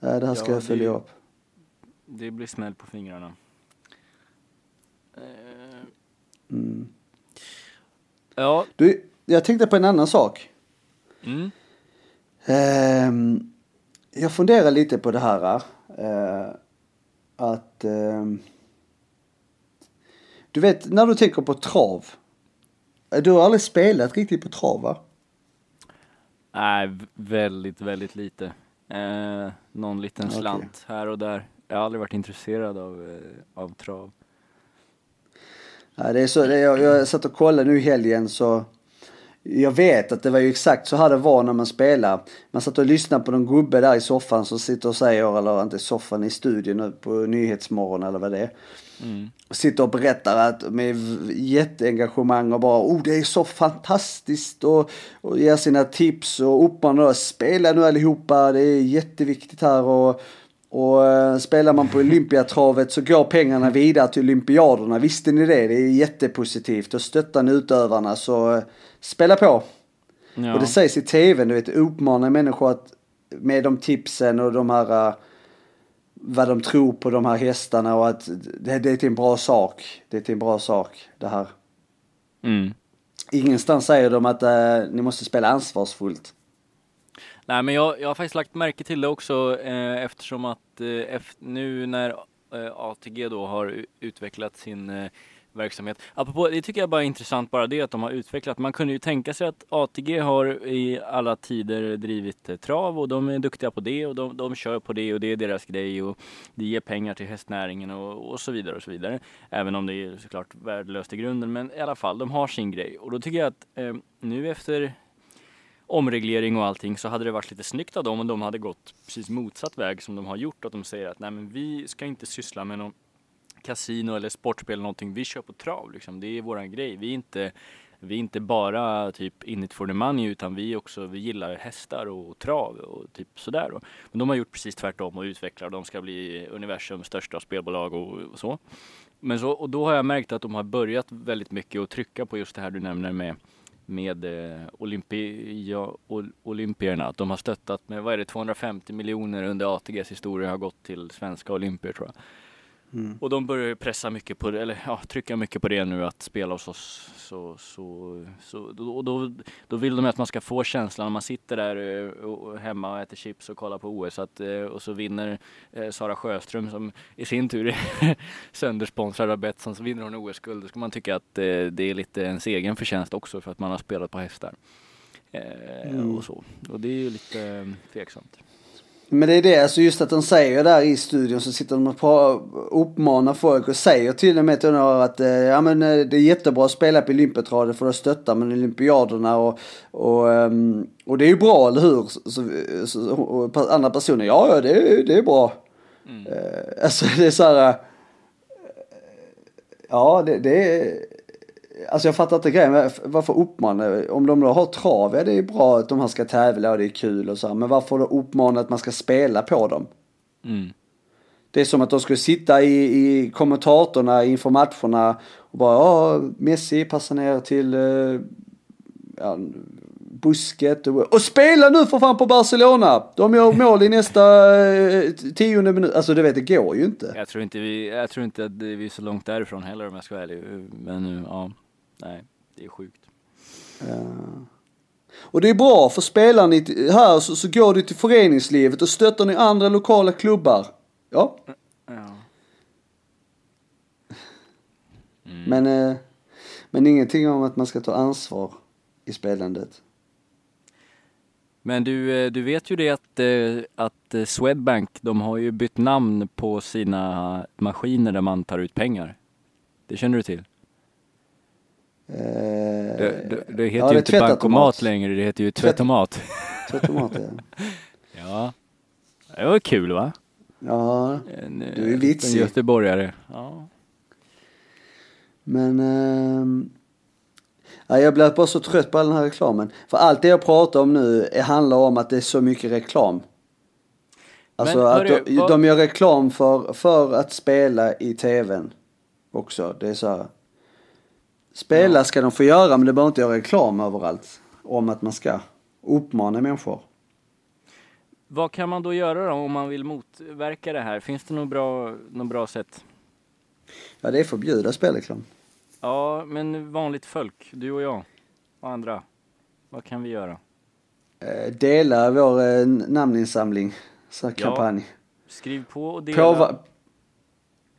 Nej, det här ska Ja, jag det- följa upp. Det blir smäll på fingrarna. Mm. Ja. Du, jag tänkte på en annan sak. Mm. Ehm, jag funderar lite på det här. eh, att... ehm, du vet, när du tänker på trav. eh, Du har aldrig spelat riktigt på trav va? Nej, väldigt, väldigt lite. Eh, någon liten slant här och där. Jag har aldrig varit intresserad av, eh, av trav. Nej, det är så, det är, jag, jag satt och kollade nu i helgen så jag vet att det var ju exakt så här det var när man spelar. Man satt och lyssnade på någon gubbe där i soffan som sitter och säger, eller inte soffan i studion på Nyhetsmorgon eller vad det är. Mm. Sitter och berättar att med jätteengagemang och bara oh det är så fantastiskt och, och ger sina tips och uppmanar spela nu allihopa det är jätteviktigt här och, och eh, spelar man på Olympiatravet så går pengarna vidare till olympiaderna visste ni det? Det är jättepositivt och stöttar ni utövarna så eh, spela på. Ja. Och det sägs i tv, du vet, uppmanar människor att med de tipsen och de här, uh, vad de tror på de här hästarna och att det, det är till en bra sak. Det är till en bra sak, det här. Mm. Ingenstans säger de att uh, ni måste spela ansvarsfullt. Nej men jag, jag har faktiskt lagt märke till det också eh, eftersom att eh, nu när eh, ATG då har utvecklat sin eh, verksamhet. Apropå, det tycker jag bara är intressant bara det att de har utvecklat. Man kunde ju tänka sig att ATG har i alla tider drivit eh, trav och de är duktiga på det och de, de kör på det och det är deras grej och det ger pengar till hästnäringen och, och så vidare och så vidare. Även om det är såklart värdelöst i grunden men i alla fall, de har sin grej och då tycker jag att eh, nu efter omreglering och allting så hade det varit lite snyggt av dem om de hade gått precis motsatt väg som de har gjort. Att de säger att nej men vi ska inte syssla med någon kasino eller sportspel eller någonting. Vi kör på trav liksom. Det är våran grej. Vi är inte, vi är inte bara typ in it for the money utan vi också, vi gillar hästar och trav och typ sådär. då. Men de har gjort precis tvärtom och utvecklar. De ska bli universums största spelbolag och, och så. Men så, och då har jag märkt att de har börjat väldigt mycket att trycka på just det här du nämner med med eh, Olympia, ol, Olympierna. Att de har stöttat med, vad är det, 250 miljoner under ATGs historia har gått till svenska olympier tror jag. Mm. Och de börjar pressa mycket på det, eller ja, trycka mycket på det nu att spela hos oss. Så, så, så, och då, då vill de att man ska få känslan när man sitter där eh, och, hemma och äter chips och kollar på OS. Att, eh, och så vinner eh, Sara Sjöström som i sin tur är söndersponsrad av Betsson så vinner hon OS-guld. Då ska man tycka att det är lite ens egen förtjänst också för att man har spelat på hästar. Mm. Och så. Och det är ju lite tveksamt. Men det är det, alltså just att de säger där i studion så sitter de och uppmanar folk och säger till och med till några att eh, ja, men, eh, det är jättebra att spela på Olympiatraden för att stötta med olympiaderna och, och, ehm, och det är ju bra, eller hur? Så, så, och andra personer, ja, ja det, det är bra. Mm. Alltså det är så här, ja det, det är Alltså jag fattar inte grejen. Varför uppmana? Om de då har trav, ja det är bra att de här ska tävla och det är kul och så här. Men varför då uppmana att man ska spela på dem? Mm. Det är som att de skulle sitta i, i kommentatorerna inför matcherna och bara ja, Messi passar ner till uh, ja, busket och, och spela nu för fan på Barcelona! De gör mål i nästa uh, tionde minut. Alltså du vet, det går ju inte. Jag tror inte vi, jag tror inte att vi är så långt därifrån heller om jag ska vara ärlig. Men ja. Nej, det är sjukt. Ja. Och det är bra för spelarna här så, så går du till föreningslivet och stöttar ni andra lokala klubbar. Ja. ja. Mm. Men, eh, men ingenting om att man ska ta ansvar i spelandet. Men du, eh, du vet ju det att, att Swedbank, de har ju bytt namn på sina maskiner där man tar ut pengar. Det känner du till? Eh, det, det, det heter ja, ju inte bankomat längre, det heter ju tvättomat. Tvättomat, ja. ja. Det var kul va? Ja, en, du är vitsig. En göteborgare. Ja. Men... Eh, ja, jag blir bara så trött på all den här reklamen. För allt det jag pratar om nu är, handlar om att det är så mycket reklam. Alltså Men, att de, vad... de gör reklam för, för att spela i tvn också. Det är så här. Spela ska de få göra men det behöver inte göra reklam överallt. Om att man ska uppmana människor. Vad kan man då göra då om man vill motverka det här? Finns det något bra, något bra sätt? Ja, det är förbjuda spelreklam. Ja, men vanligt folk, du och jag och andra. Vad kan vi göra? Eh, dela vår eh, namninsamling, så kampanj. Ja, skriv på och dela. Påva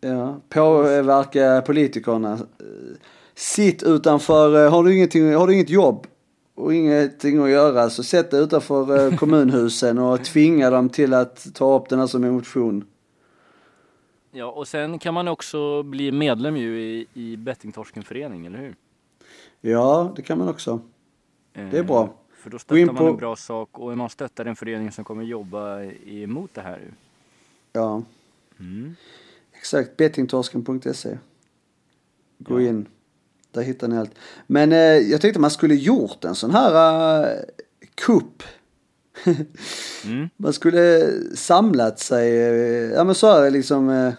ja, påverka politikerna sitt utanför, eh, har du, ingenting, har du inget jobb och ingenting att göra så sätt dig utanför eh, kommunhusen och tvinga dem till att ta upp den här som en motion. Ja, och sen kan man också bli medlem ju i, i Bettingtorsken förening, eller hur? Ja, det kan man också. Det är bra. Eh, för då stöttar man en bra sak och man stöttar en förening som kommer jobba emot det här. Ja. Mm. Exakt, bettingtorsken.se. Gå ja. in. Där hittar ni allt. Men eh, jag tänkte man skulle gjort en sån här uh, kupp. mm. Man skulle samlat sig, uh, ja men så här liksom. Uh,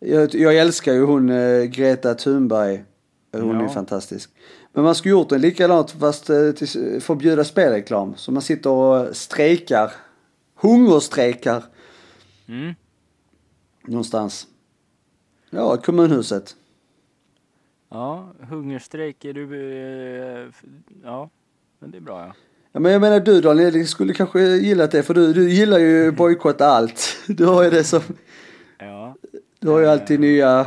jag, jag, älskar ju hon uh, Greta Thunberg. Hon ja. är fantastisk. Men man skulle gjort en likadant fast till förbjuda spelreklam. Så man sitter och strejkar. Hungerstrejkar. Mm. Någonstans. Ja, kommunhuset. Ja, hungerstrejk, är du... Eh, ja, men det är bra ja. Ja men jag menar du Daniel, skulle kanske gillat det för du, du gillar ju bojkotta allt. Du har ju det som... Ja. Du har ju alltid nya...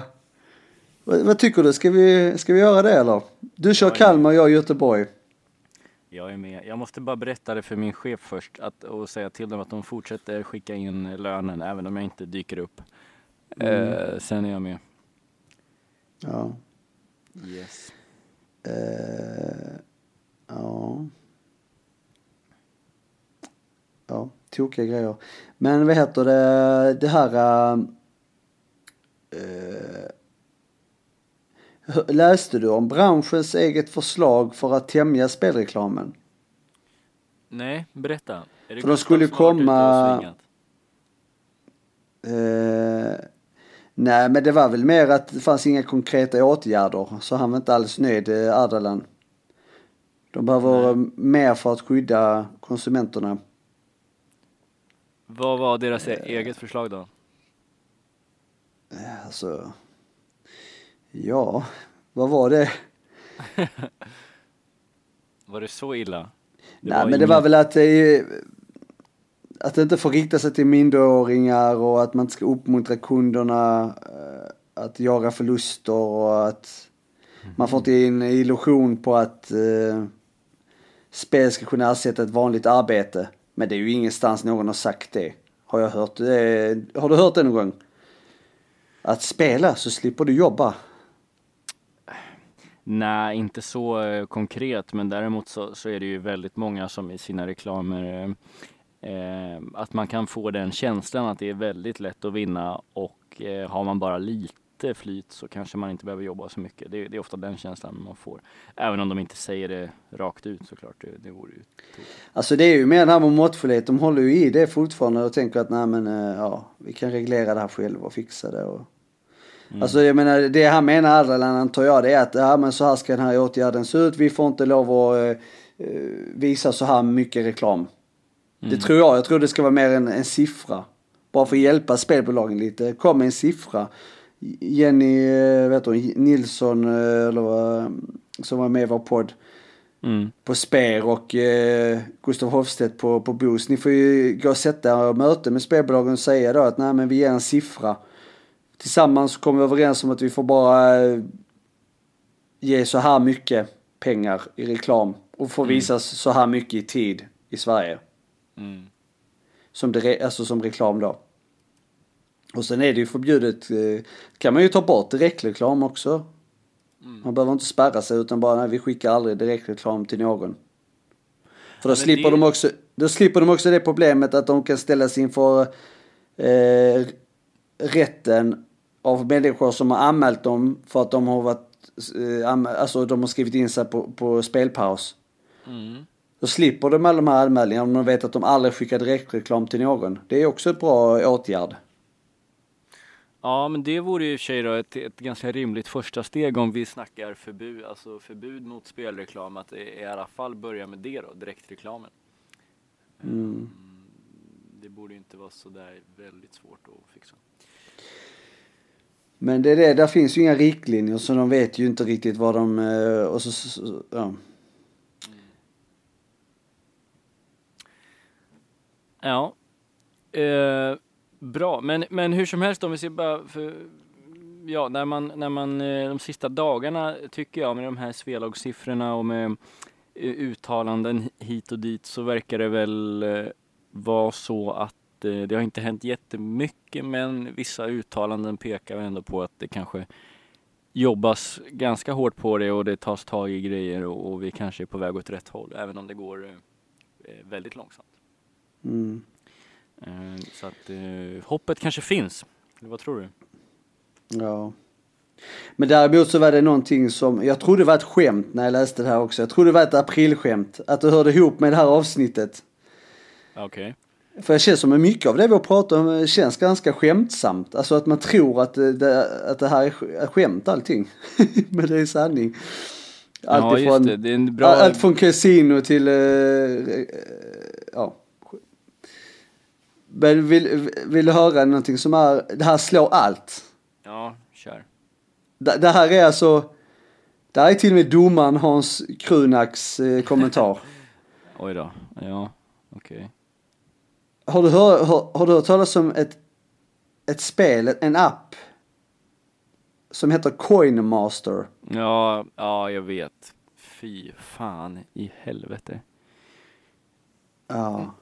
Vad, vad, tycker du, ska vi, ska vi göra det eller? Du kör Kalmar och jag Göteborg. Jag är med. Jag måste bara berätta det för min chef först att, och säga till dem att de fortsätter skicka in lönen även om jag inte dyker upp. Mm. Eh, sen är jag med. Ja. Yes. Uh, ja. Ja, tokiga grejer. Men vad heter det, det här... Uh, läste du om branschens eget förslag för att tämja spelreklamen? Nej, berätta. Är det för de skulle komma... Uh, Nej, men det var väl mer att det fanns inga konkreta åtgärder. Så han var inte alls nöjd, eh, Ardalan. De behöver mer för att skydda konsumenterna. Vad var deras e- eget förslag då? Alltså, ja, vad var det? Var det så illa? Nej, men inget- det var väl att det, är- att det inte får rikta sig till minderåringar och att man inte ska uppmuntra kunderna eh, att jaga förluster och att man får inte en illusion på att eh, spel ska kunna ersätta ett vanligt arbete. Men det är ju ingenstans någon har sagt det. Har jag hört det? Har du hört det någon gång? Att spela så slipper du jobba. Nej, inte så eh, konkret, men däremot så, så är det ju väldigt många som i sina reklamer eh, att man kan få den känslan att det är väldigt lätt att vinna och eh, har man bara lite flyt så kanske man inte behöver jobba så mycket. Det, det är ofta den känslan man får. Även om de inte säger det rakt ut såklart. Det, det vore ju. Alltså det är ju mer det här med måttfullhet. De håller ju i det fortfarande och tänker att nej men eh, ja, vi kan reglera det här själva och fixa det. Och... Alltså jag menar, det han menar Adrian antar jag det är att ja, men så här ska den här åtgärden se ut. Vi får inte lov att eh, eh, visa så här mycket reklam. Det tror jag. Jag tror det ska vara mer en, en siffra. Bara för att hjälpa spelbolagen lite. Kom med en siffra. Jenny eh, vet du, Nilsson eh, eller vad, som var med i vår podd Mm. på Sper och eh, Gustav Hofstedt på, på Boost. Ni får ju gå och sätta och möte med spelbolagen och säga då att nej men vi ger en siffra. Tillsammans kommer vi överens om att vi får bara eh, ge så här mycket pengar i reklam och får visas så här mycket i tid i Sverige. Mm. Som, dire- alltså som reklam då. Och sen är det ju förbjudet, eh, kan man ju ta bort direktreklam också. Man behöver inte spärra sig utan bara, nej, vi skickar aldrig direktreklam till någon. För då men slipper, det- de också, då slipper de också det problemet att de kan ställas inför eh, rätten av människor som har anmält dem för att de har varit, eh, alltså de har skrivit in sig på, på spelpaus. Mm. Då slipper de alla de här anmälningarna om de vet att de aldrig skickar direktreklam till någon. Det är också ett bra åtgärd. Ja, men det vore ju i och för sig då ett, ett ganska rimligt första steg om vi snackar förbud, alltså förbud mot spelreklam, att i alla fall börja med det då, direktreklamen. Mm. Det borde inte vara så där väldigt svårt att fixa. Men det är det, där finns ju inga riktlinjer så de vet ju inte riktigt vad de, eh, och så ja. Ja, eh, bra. Men, men hur som helst om vi ser bara för, ja, när man, när man eh, de sista dagarna tycker jag med de här Svelagssiffrorna och med eh, uttalanden hit och dit så verkar det väl eh, vara så att det har inte hänt jättemycket men vissa uttalanden pekar ändå på att det kanske jobbas ganska hårt på det och det tas tag i grejer och, och vi kanske är på väg åt rätt håll även om det går eh, väldigt långsamt. Mm. Eh, Så att eh, hoppet kanske finns. Vad tror du? Ja. Men däremot så var det någonting som, jag trodde det var ett skämt när jag läste det här också. Jag trodde det var ett aprilskämt. Att det hörde ihop med det här avsnittet. Okej. För det känns som att mycket av det vi har pratat om känns ganska skämtsamt. Alltså att man tror att det, att det här är sk- är skämt allting. Men det är sanning. Allt Ja, ifrån, det. Det är bra... Allt från casino till, eh, eh. Men vill, vill du höra någonting som är, det här slår allt. Ja, kör. Det, det här är alltså, det här är till och med domaren Hans Krunaks eh, kommentar. Oj då. Ja, okej. Har du, hör, har, har du hört talas om ett, ett spel, en app som heter Coinmaster? Ja, ja, jag vet. Fy fan i helvete. Ja.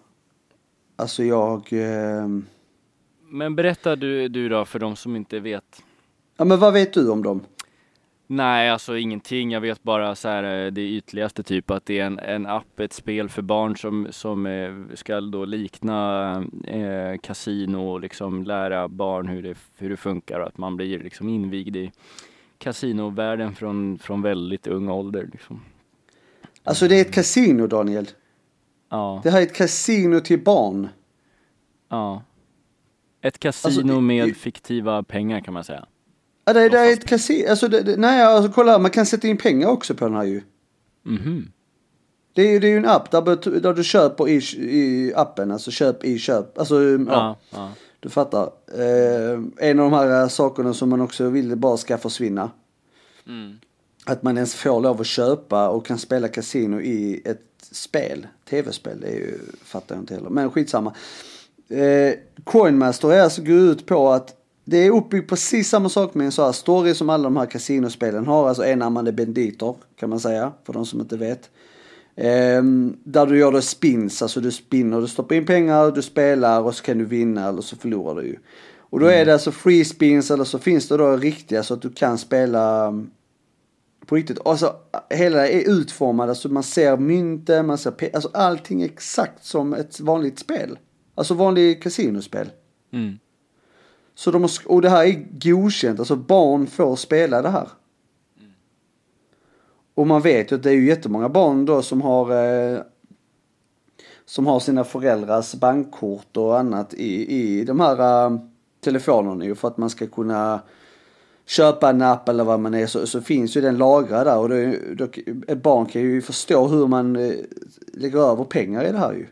Alltså jag... ehm, Men berätta du, du då för de som inte vet. Ja men vad vet du om dem? Nej, alltså ingenting. Jag vet bara så här eh, det ytligaste typ att det är en, en app, ett spel för barn som, som eh, ska då likna eh, kasino och liksom lära barn hur det, hur det funkar och att man blir liksom invigd i kasinovärlden från, från väldigt ung ålder liksom. Alltså det är ett kasino Daniel. Ja, Det här är ett kasino till barn. ja. Ett kasino Alltså, med i- fiktiva pengar kan man säga. Ja det, det är ett kasino, alltså det, det, nej alltså kolla man kan sätta in pengar också på den här ju. Mhm. Det är, ju- det är en app där, där du köper i, i appen, alltså köp i köp. Alltså, ja, Ja, ja. du fattar. Eh, en av de här sakerna som man också vill bara ska försvinna. Mm. Att man ens får lov att köpa och kan spela kasino i ett spel. Tv-spel, det är ju, fattar jag inte heller. Men skitsamma. Eh, Coinmaster är alltså går ut på att det är uppbyggt precis samma sak med en sån här story som alla de här kasinospelen har. Alltså enarmade banditer kan man säga, för de som inte vet. Ehm, där du gör det spins, alltså du spinner, du stoppar in pengar, du spelar och så kan du vinna eller så förlorar du ju. Och då är det alltså free spins eller så finns det då riktiga så att du kan spela på riktigt. Alltså hela är utformad, alltså man ser mynten, man ser alltså allting exakt som ett vanligt spel. Alltså vanligt kasinospel. Mm. Så de har, och det här är godkänt, alltså barn får spela det här. Och man vet ju att det är ju jättemånga barn då som har eh, som har sina föräldrars bankkort och annat i, i de här eh, telefonerna ju för att man ska kunna köpa en app eller vad man är så, så finns ju den lagrad där och då, då, ett barn kan ju förstå hur man eh, lägger över pengar i det här ju.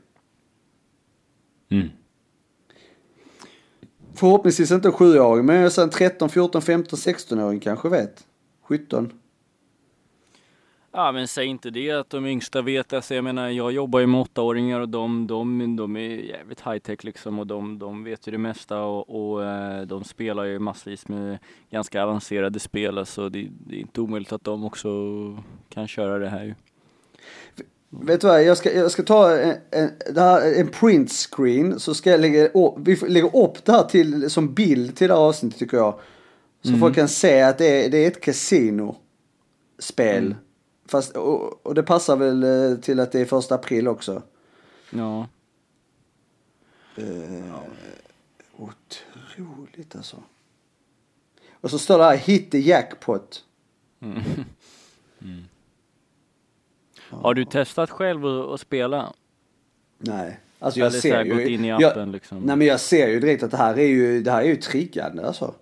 Mm. Förhoppningsvis inte en sjuåring men sen 13, 14, 15, 16-åring kanske vet. 17. Ja men säg inte det att de yngsta vet. Alltså, jag menar jag jobbar ju med åttaåringar och de, de, de är jävligt high tech liksom och de, de vet ju det mesta och, och eh, de spelar ju massvis med ganska avancerade spel. Alltså det, det är inte omöjligt att de också kan köra det här ju. Vet du vad, jag ska, jag ska ta en, en, en print screen så ska jag lägga upp, vi får- lägger upp det här till, som bild till det här avsnittet tycker jag. Så folk kan se att det är, det är ett kasinospel. Fast, och, och det passar väl eh, till att det är första april också. Ja. Otroligt alltså. Och så står det här hit the jackpot. Har du testat själv att, spela? Nej. Alltså jag Eller ser ju. gått in i jag, appen liksom? Nej men jag ser ju direkt att det här är ju, det här är ju triggande alltså.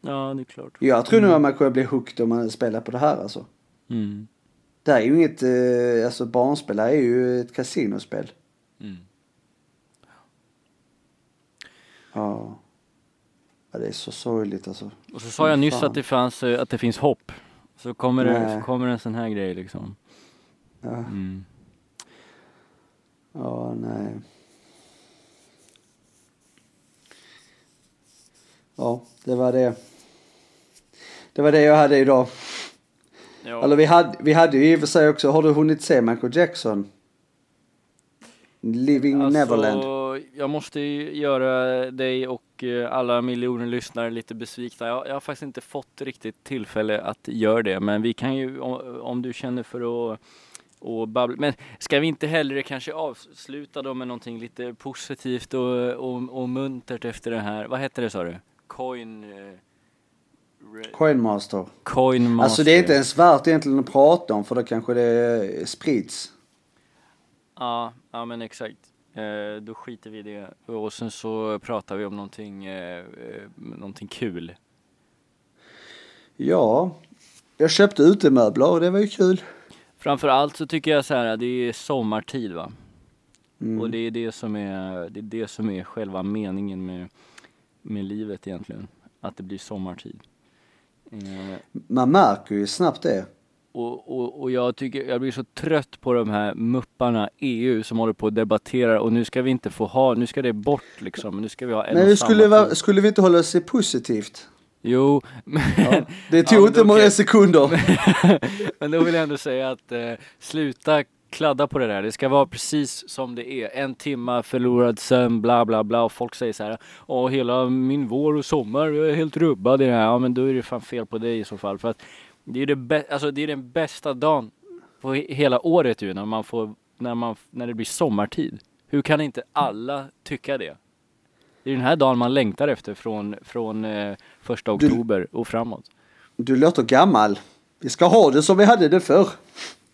Ja det är klart. Jag tror nog att man kommer bli hooked om man spelar på det här alltså. Mm. Det här är ju inget, eh, alltså barnspel, är ju ett kasinospel. Mm. Ja. ja. det är så sorgligt alltså. Och så sa jag nyss Fan. att det fanns, eh, att det finns hopp. Så kommer, det, så kommer en sån här grej liksom. Ja, Mm. ja nej. Ja, det var det. Det var det jag hade idag. Ja. Eller vi hade, vi hade ju i och för sig också, har du hunnit se Michael Jackson? Living Alltså, Neverland. Jag måste ju göra dig och eh, alla miljoner lyssnare lite besvikna. Jag, jag har faktiskt inte fått riktigt tillfälle att göra det, men vi kan ju om, om du känner för att och babbla. Men ska vi inte hellre kanske avsluta då med någonting lite positivt och, och, och muntert efter det här? Vad heter det sa du? Coin... Coinmaster. Coin Master. Alltså det är inte ens värt egentligen att prata om för då kanske det sprids. Ja, ja men exakt. Eh, då skiter vi i det. Och sen så pratar vi om någonting, eh, eh, någonting kul. Ja, jag köpte utemöbler och det var ju kul. Framför allt så tycker jag så här, det är sommartid va. Mm. Och det är det som är, det är det som är själva meningen med, med livet egentligen. Att det blir sommartid. Eh, Man märker ju snabbt det. och, och, och jag tycker, jag blir så trött på de här mupparna EU som håller på och debatterar och nu ska vi inte få ha, nu ska det bort liksom. Nu ska vi ha en Men och samma skulle, va, skulle vi inte hålla sig positivt? Jo, men, Ja. Det Ja, tog men inte många sekunder. men då vill jag ändå säga att eh, sluta kladda på det där. Det ska vara precis som det är. En timma förlorad sömn, bla bla bla. Och folk säger så här, åh hela min vår och sommar jag är helt rubbad i det här. Ja men då är det fan fel på dig i så fall. För att det är, det alltså, det är den bästa dagen på he- hela året ju när man får, när man, när det blir sommartid. Hur kan inte alla tycka det? Det är den här dagen man längtar efter från, från eh, första oktober och framåt. Du låter gammal. Vi ska ha det som vi hade det förr.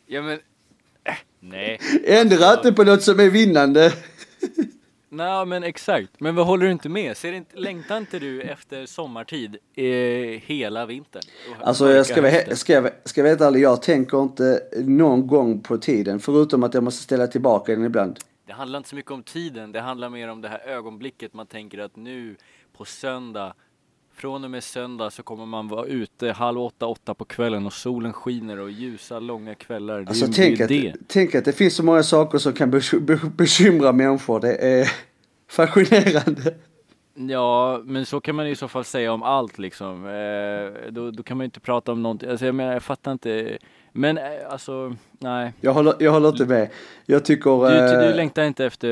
Ja men, nej. Ändra inte på något som är vinnande. Nej men exakt, men vad håller du inte med? Ser inte, längtar inte du efter sommartid eh, hela vintern? Alltså jag ska, vara, ska, jag, ska jag helt ärlig, jag tänker inte någon gång på tiden. Förutom att jag måste ställa tillbaka den ibland. Det handlar inte så mycket om tiden, det handlar mer om det här ögonblicket man tänker att nu på söndag, från och med söndag så kommer man vara ute halv åtta, åtta på kvällen och solen skiner och ljusa långa kvällar. Det är Alltså ju tänk det. att, är det. tänk att det finns så många saker som kan beky- be- bekymra människor. Det är fascinerande. Ja, men så kan man i så fall säga om allt liksom. Eh, då, då kan man ju inte prata om någonting, alltså jag menar jag fattar inte. Men eh, alltså, nej. Jag håller, jag håller inte med. Jag tycker... Du, eh, du längtar inte efter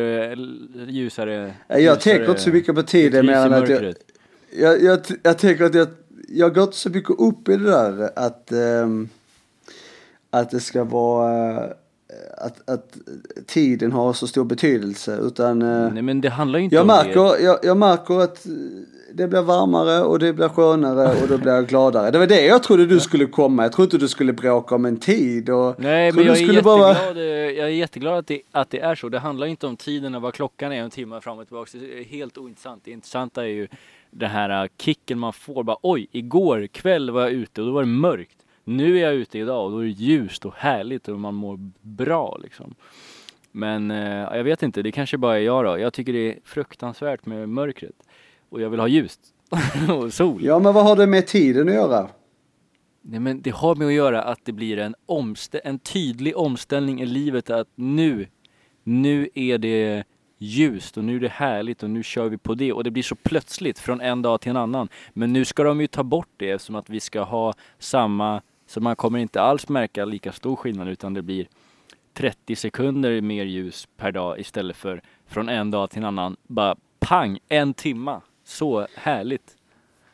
ljusare jag ljusare tänker inte så mycket på tiden mer än att jag. Jag, jag, jag tänker att jag, jag inte så mycket upp i det där att, ehm, att det ska vara, eh, att, att tiden har så stor betydelse utan eh, Nej men det handlar ju inte jag om det. märker, jag, jag märker att det blir varmare och det blir skönare och då blir jag gladare. Det var det jag trodde du skulle komma. Jag trodde inte du skulle bråka om en tid och Nej men jag du är, skulle bara- jätteglad, eh, jag är jätteglad att det, att det är så. Det handlar inte om tiden och vad klockan är en timme fram och tillbaka. Det är helt ointressant. Det intressanta är ju den här eh, kicken man får. Bara, Oj, igår kväll var jag ute och då var det mörkt. Nu är jag ute idag och då är det ljust och härligt och man mår bra liksom. Men eh, jag vet inte, det kanske bara är jag då. Jag tycker det är fruktansvärt med mörkret. Och jag vill ha ljust. och sol. Ja men vad har det med tiden att göra? Nej, men det har med att göra att det blir en, omstä- en tydlig omställning i livet att nu, nu är det ljust och nu är det härligt och nu kör vi på det och det blir så plötsligt från en dag till en annan. Men nu ska de ju ta bort det eftersom att vi ska ha samma, så man kommer inte alls märka lika stor skillnad utan det blir 30 sekunder mer ljus per dag istället för från en dag till en annan, bara pang, en timma. Så härligt.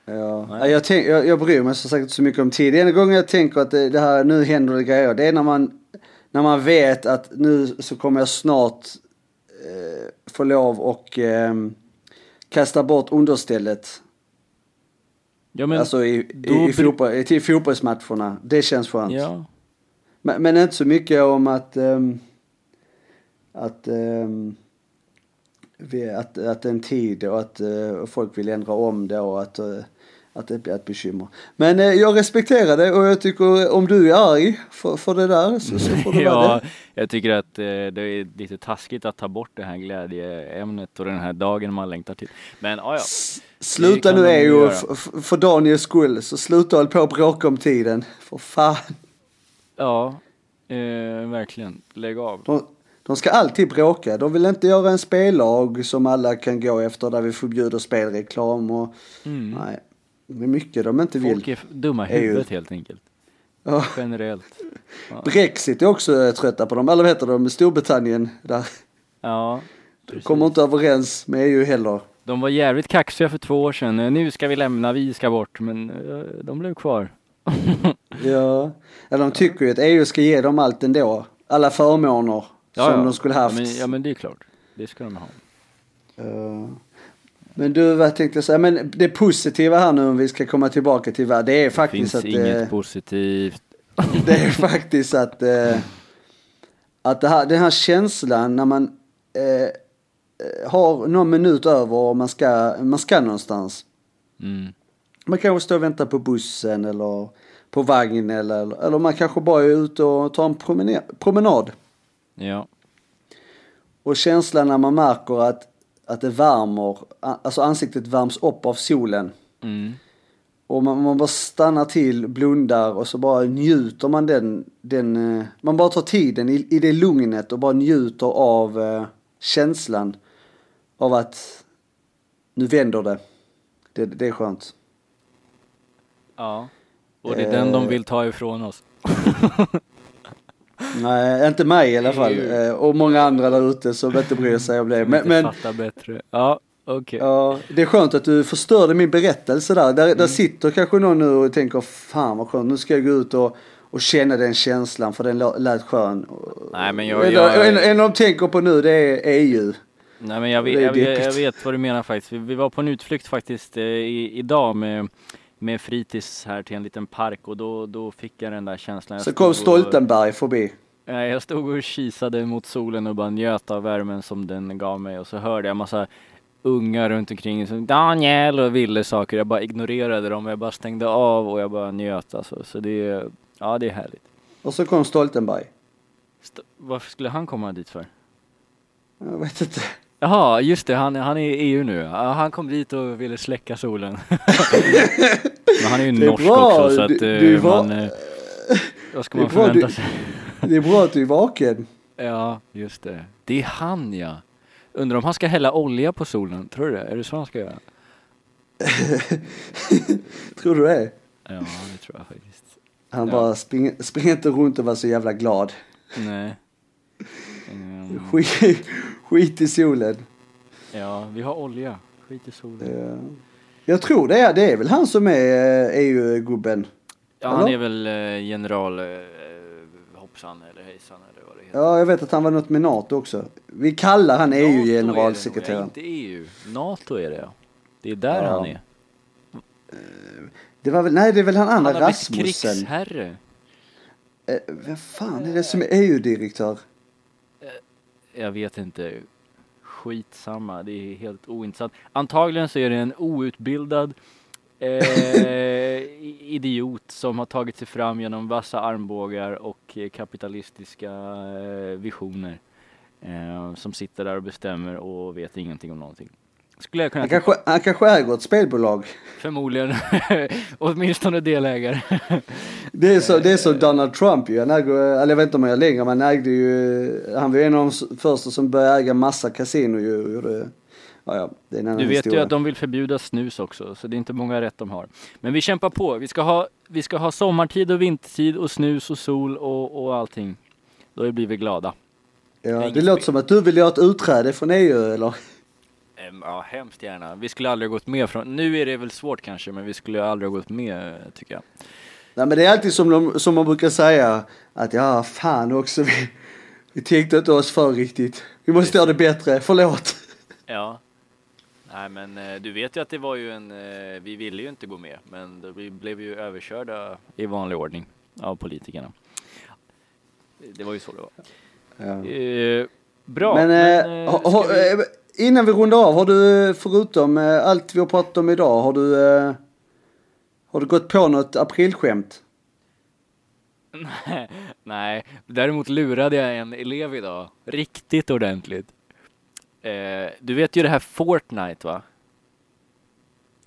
Ja. Jag, tänk, jag, jag bryr mig som sagt så mycket om tid. Den enda gången jag tänker att det, det här, nu händer det grejer, det är när man, när man vet att nu så kommer jag snart få lov och eh, kasta bort understället. Ja men, alltså i, i, i, fotboll, i, till fotbollsmatcherna. Det känns skönt. ja. Men, men inte så mycket om att, ehm, att, ehm, vi, att, att en tid och att eh, folk vill ändra om det och att, eh, att det blir ett bekymmer. Men eh, jag respekterar det och jag tycker om du är arg för, för det där så, så får du vara Ja, det. jag tycker att eh, det är lite taskigt att ta bort det här glädjeämnet och den här dagen man längtar till. Men ja, ja. S- Sluta nu är ju för Daniels skull så sluta håll på och bråka om tiden. För fan. Ja, eh, verkligen. Lägg av. De, de ska alltid bråka. De vill inte göra en spellag som alla kan gå efter där vi förbjuder spelreklam och Mm. nej. Det mycket de inte vill. Folk är dumma i huvudet helt enkelt. Ja. Generellt. Brexit är också eh, trötta på dem. Eller vad heter de? Storbritannien. Där Ja, precis. kommer inte överens med EU heller. De var jävligt kaxiga för två år sedan. Eh, Nu ska vi lämna, vi ska bort. Men eh, de blev kvar. Ja. Eller de tycker ju att EU ska ge dem allt ändå. Alla förmåner som de skulle haft. Ja men, ja men det är klart. Det ska de ha. Eh, Men du, vad tänkte jag säga? Men det positiva här nu om vi ska komma tillbaka till vad det är Det faktiskt finns att inget eh, positivt. det är faktiskt att eh, att det här, den här känslan när man eh, eh, har någon minut över och man ska, man ska någonstans. Mm. Man kanske står och väntar på bussen eller på vagn eller, eller man kanske bara är ute och tar en promenad, promenad. Ja. Och känslan när man märker att, att det värmer, alltså ansiktet värms upp av solen. Mm. Och man, man bara stannar till, blundar och så bara njuter man den, den eh, man bara tar tiden i, i det lugnet och bara njuter av eh, känslan av att nu vänder det. Det, det är skönt. Ja. Och det är den de Eh. vill ta ifrån oss. Nej, inte mig i alla fall. Eh, och många andra där ute som inte bryr sig om det. Som Men, inte men fattar bättre. Ja, okej. ja, det är skönt att du förstörde min berättelse där. Där, Mm. där sitter kanske någon nu och tänker fan vad skönt, nu ska jag gå ut och, och känna den känslan för den lät skön. Nej men jag, En, jag, en, en de tänker på nu det är EU. Nej men jag vet, jag, jag vet vad du menar faktiskt. Vi, vi var på en utflykt faktiskt eh, i, idag med, med fritids här till en liten park och då, då fick jag den där känslan. Jag Så kom stod och- Stoltenberg förbi. Nej, jag stod och kisade mot solen och bara njöt av värmen som den gav mig och så hörde jag massa unga runt omkring som Daniel och ville saker. Jag bara ignorerade dem. Jag bara stängde av och jag bara njöt alltså. Så det är, ja det är härligt. Och så kom Stoltenberg. St- varför skulle han komma dit för? Jag vet inte. Jaha, just det, han, han är i EU nu. Han kom dit och ville släcka solen. Men han är ju Det är norsk bra, också så att är eh, bra. man... eh, Vad ska man förvänta du- sig? Det är bra att du är vaken. Ja, just det. Det är han ja. Undrar om han ska hälla olja på solen, tror du det? Är det så han ska göra? Tror du det? Ja, det tror jag faktiskt. Han Ja. bara springer, springer inte runt och var så jävla glad. Nej. Skit, skit i solen. ja, vi har olja. Skit i solen. Eh, Jag tror det är, det är väl han som är eh, EU-gubben. Ja, han är väl eh, general eh, hoppsan eller hejsan eller vad det heter. Ja, jag vet att han var något med NATO också. Vi kallar han NATO är det nog, EU-generalsekreteraren. Inte EU. NATO är det ja. Det är där Ja. han är. Det var väl, nej det är väl han Han andra har blivit Rasmussen. krigsherre. Eh, vem fan är det som är EU-direktör? Jag vet inte. Skitsamma, det är helt ointressant. Antagligen så är det en outbildad eh, idiot som har tagit sig fram genom vassa armbågar och eh, kapitalistiska eh, visioner. Eh, som sitter där och bestämmer och vet ingenting om någonting. Skulle jag kunna Han kanske, han kanske äger ett spelbolag. Förmodligen åtminstone delägare. Det är så, det är så Donald Trump ju. Han äger, eller jag vet inte om gör längre, men han ägde ju, han var en av de första som började äga massa kasino ju. Ja, ja, det Du vet historia. ju att de vill förbjuda snus också, så det är inte många rätt de har. Men vi kämpar på. Vi ska ha, vi ska ha sommartid och vintertid och snus och sol och, och allting. Då blir vi glada. Ja, det inget låter som att du vill göra ett utträde från EU eller? Ehm, Ja, hemskt gärna. Vi skulle aldrig ha gått med från, nu är det väl svårt kanske, men vi skulle aldrig ha gått med tycker jag. Nej men det är alltid som, de, som man brukar säga att ja fan också vi, vi tänkte inte oss för riktigt. Vi måste göra det bättre, förlåt. Ja. Nej men eh, du vet ju att det var ju en, eh, vi ville ju inte gå med, men vi blev ju överkörda i vanlig ordning av politikerna. Det var ju så det var. Ja. Eh, bra. Men, men, eh, ha, vi- innan vi rundar av, har du förutom eh, allt vi har pratat om idag, har du, eh, har du gått på något aprilskämt? Nej, däremot lurade jag en elev idag. Riktigt ordentligt. Eh, du vet ju det här Fortnite va?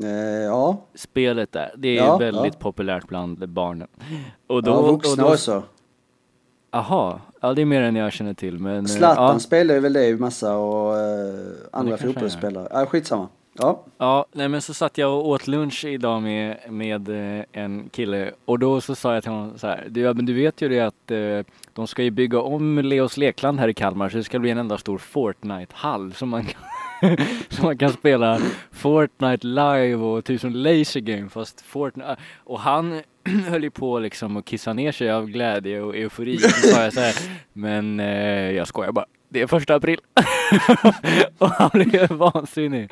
Eh, ja, Spelet där. Det är Ja, väldigt ja. populärt bland barnen. Och då, ja och vuxna då, också. Aha, ja det är mer än jag känner till. Men, eh, Zlatan ja, spelar ju väl det massa och eh, andra fotbollsspelare. Ja, skitsamma. Ja. ja, nej men så satt jag och åt lunch idag med, med eh, en kille och då så sa jag till honom så här, du, ja, men du vet ju det att eh, de ska ju bygga om Leos lekland här i Kalmar så det ska bli en enda stor Fortnite-hall som man kan så man kan spela Fortnite live och typ som laser game fast Fortnite och han höll ju på liksom att kissa ner sig av glädje och eufori så sa jag så här, men eh, jag skojar bara det är första april och han blev vansinnig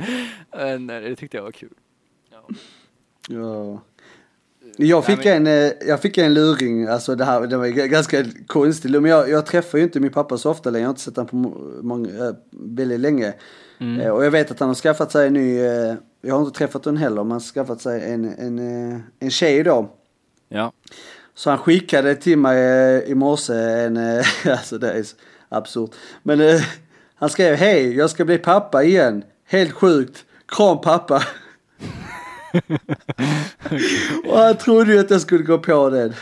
men eh, det tyckte jag var kul ja. Ja. Jag fick, en, eh, jag fick en luring, alltså det här det var ganska konstigt. Men jag, jag träffar ju inte min pappa så ofta längre, jag har inte sett honom på må- många, eh, väldigt länge. Mm. Och jag vet att han har skaffat sig en ny, jag har inte träffat honom heller, men han har skaffat sig en, en, en tjej då. Ja Så han skickade till mig eh, i morse en, eh, alltså det är så absurt. Men eh, han skrev hej, jag ska bli pappa igen. Helt sjukt. Kram pappa. Och han trodde ju att jag skulle gå på den.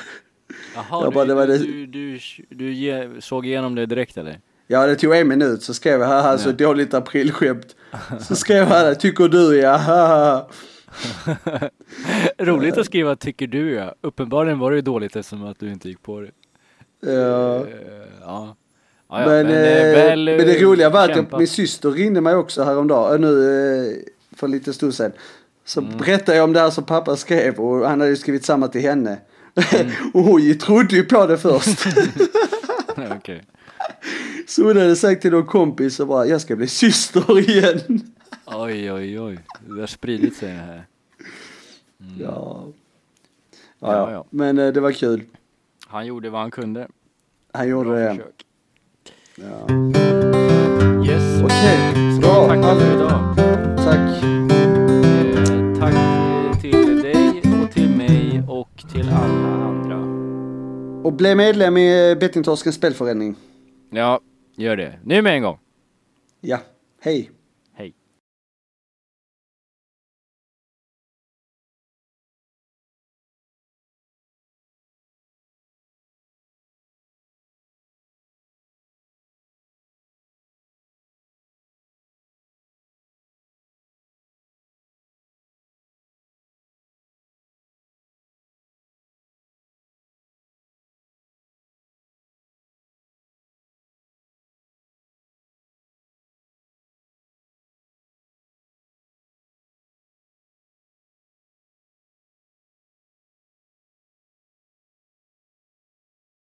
Jaha, Jag bara, du, det var det- du, du, du, ge, såg igenom det direkt eller? Ja det tog en minut så skrev jag haha så dåligt aprilskämt. Så skrev han tycker du ja haha. Roligt att skriva tycker du ja. Uppenbarligen var det ju dåligt eftersom att du inte gick på det. Ja. Eh, ja. Ja, ja, Men, eh, eh, väl, men det eh, roliga var att jag, min syster ringde mig också häromdagen, äh, nu eh, för lite stund sedan. Så Mm. berättade jag om det här som pappa skrev och han hade ju skrivit samma till henne. Mm. och hon trodde ju på det först. Okej. så hon hade sagt till någon kompis och bara, jag ska bli syster igen. Oj, oj, oj. Det har spridit sig här. ja. Ja, Ja, ja. ja. Men eh, det var kul. Han gjorde vad han kunde. Han gjorde Bra det. försök. Ja. Yes. Okej, Ska bra. tacka för idag. Tack. Eh, tack eh, till dig och till mig och till alla andra. Och bli medlem i Bettingtorskens spelförening. Ja, gör det. Nu med en gång. Ja, hej.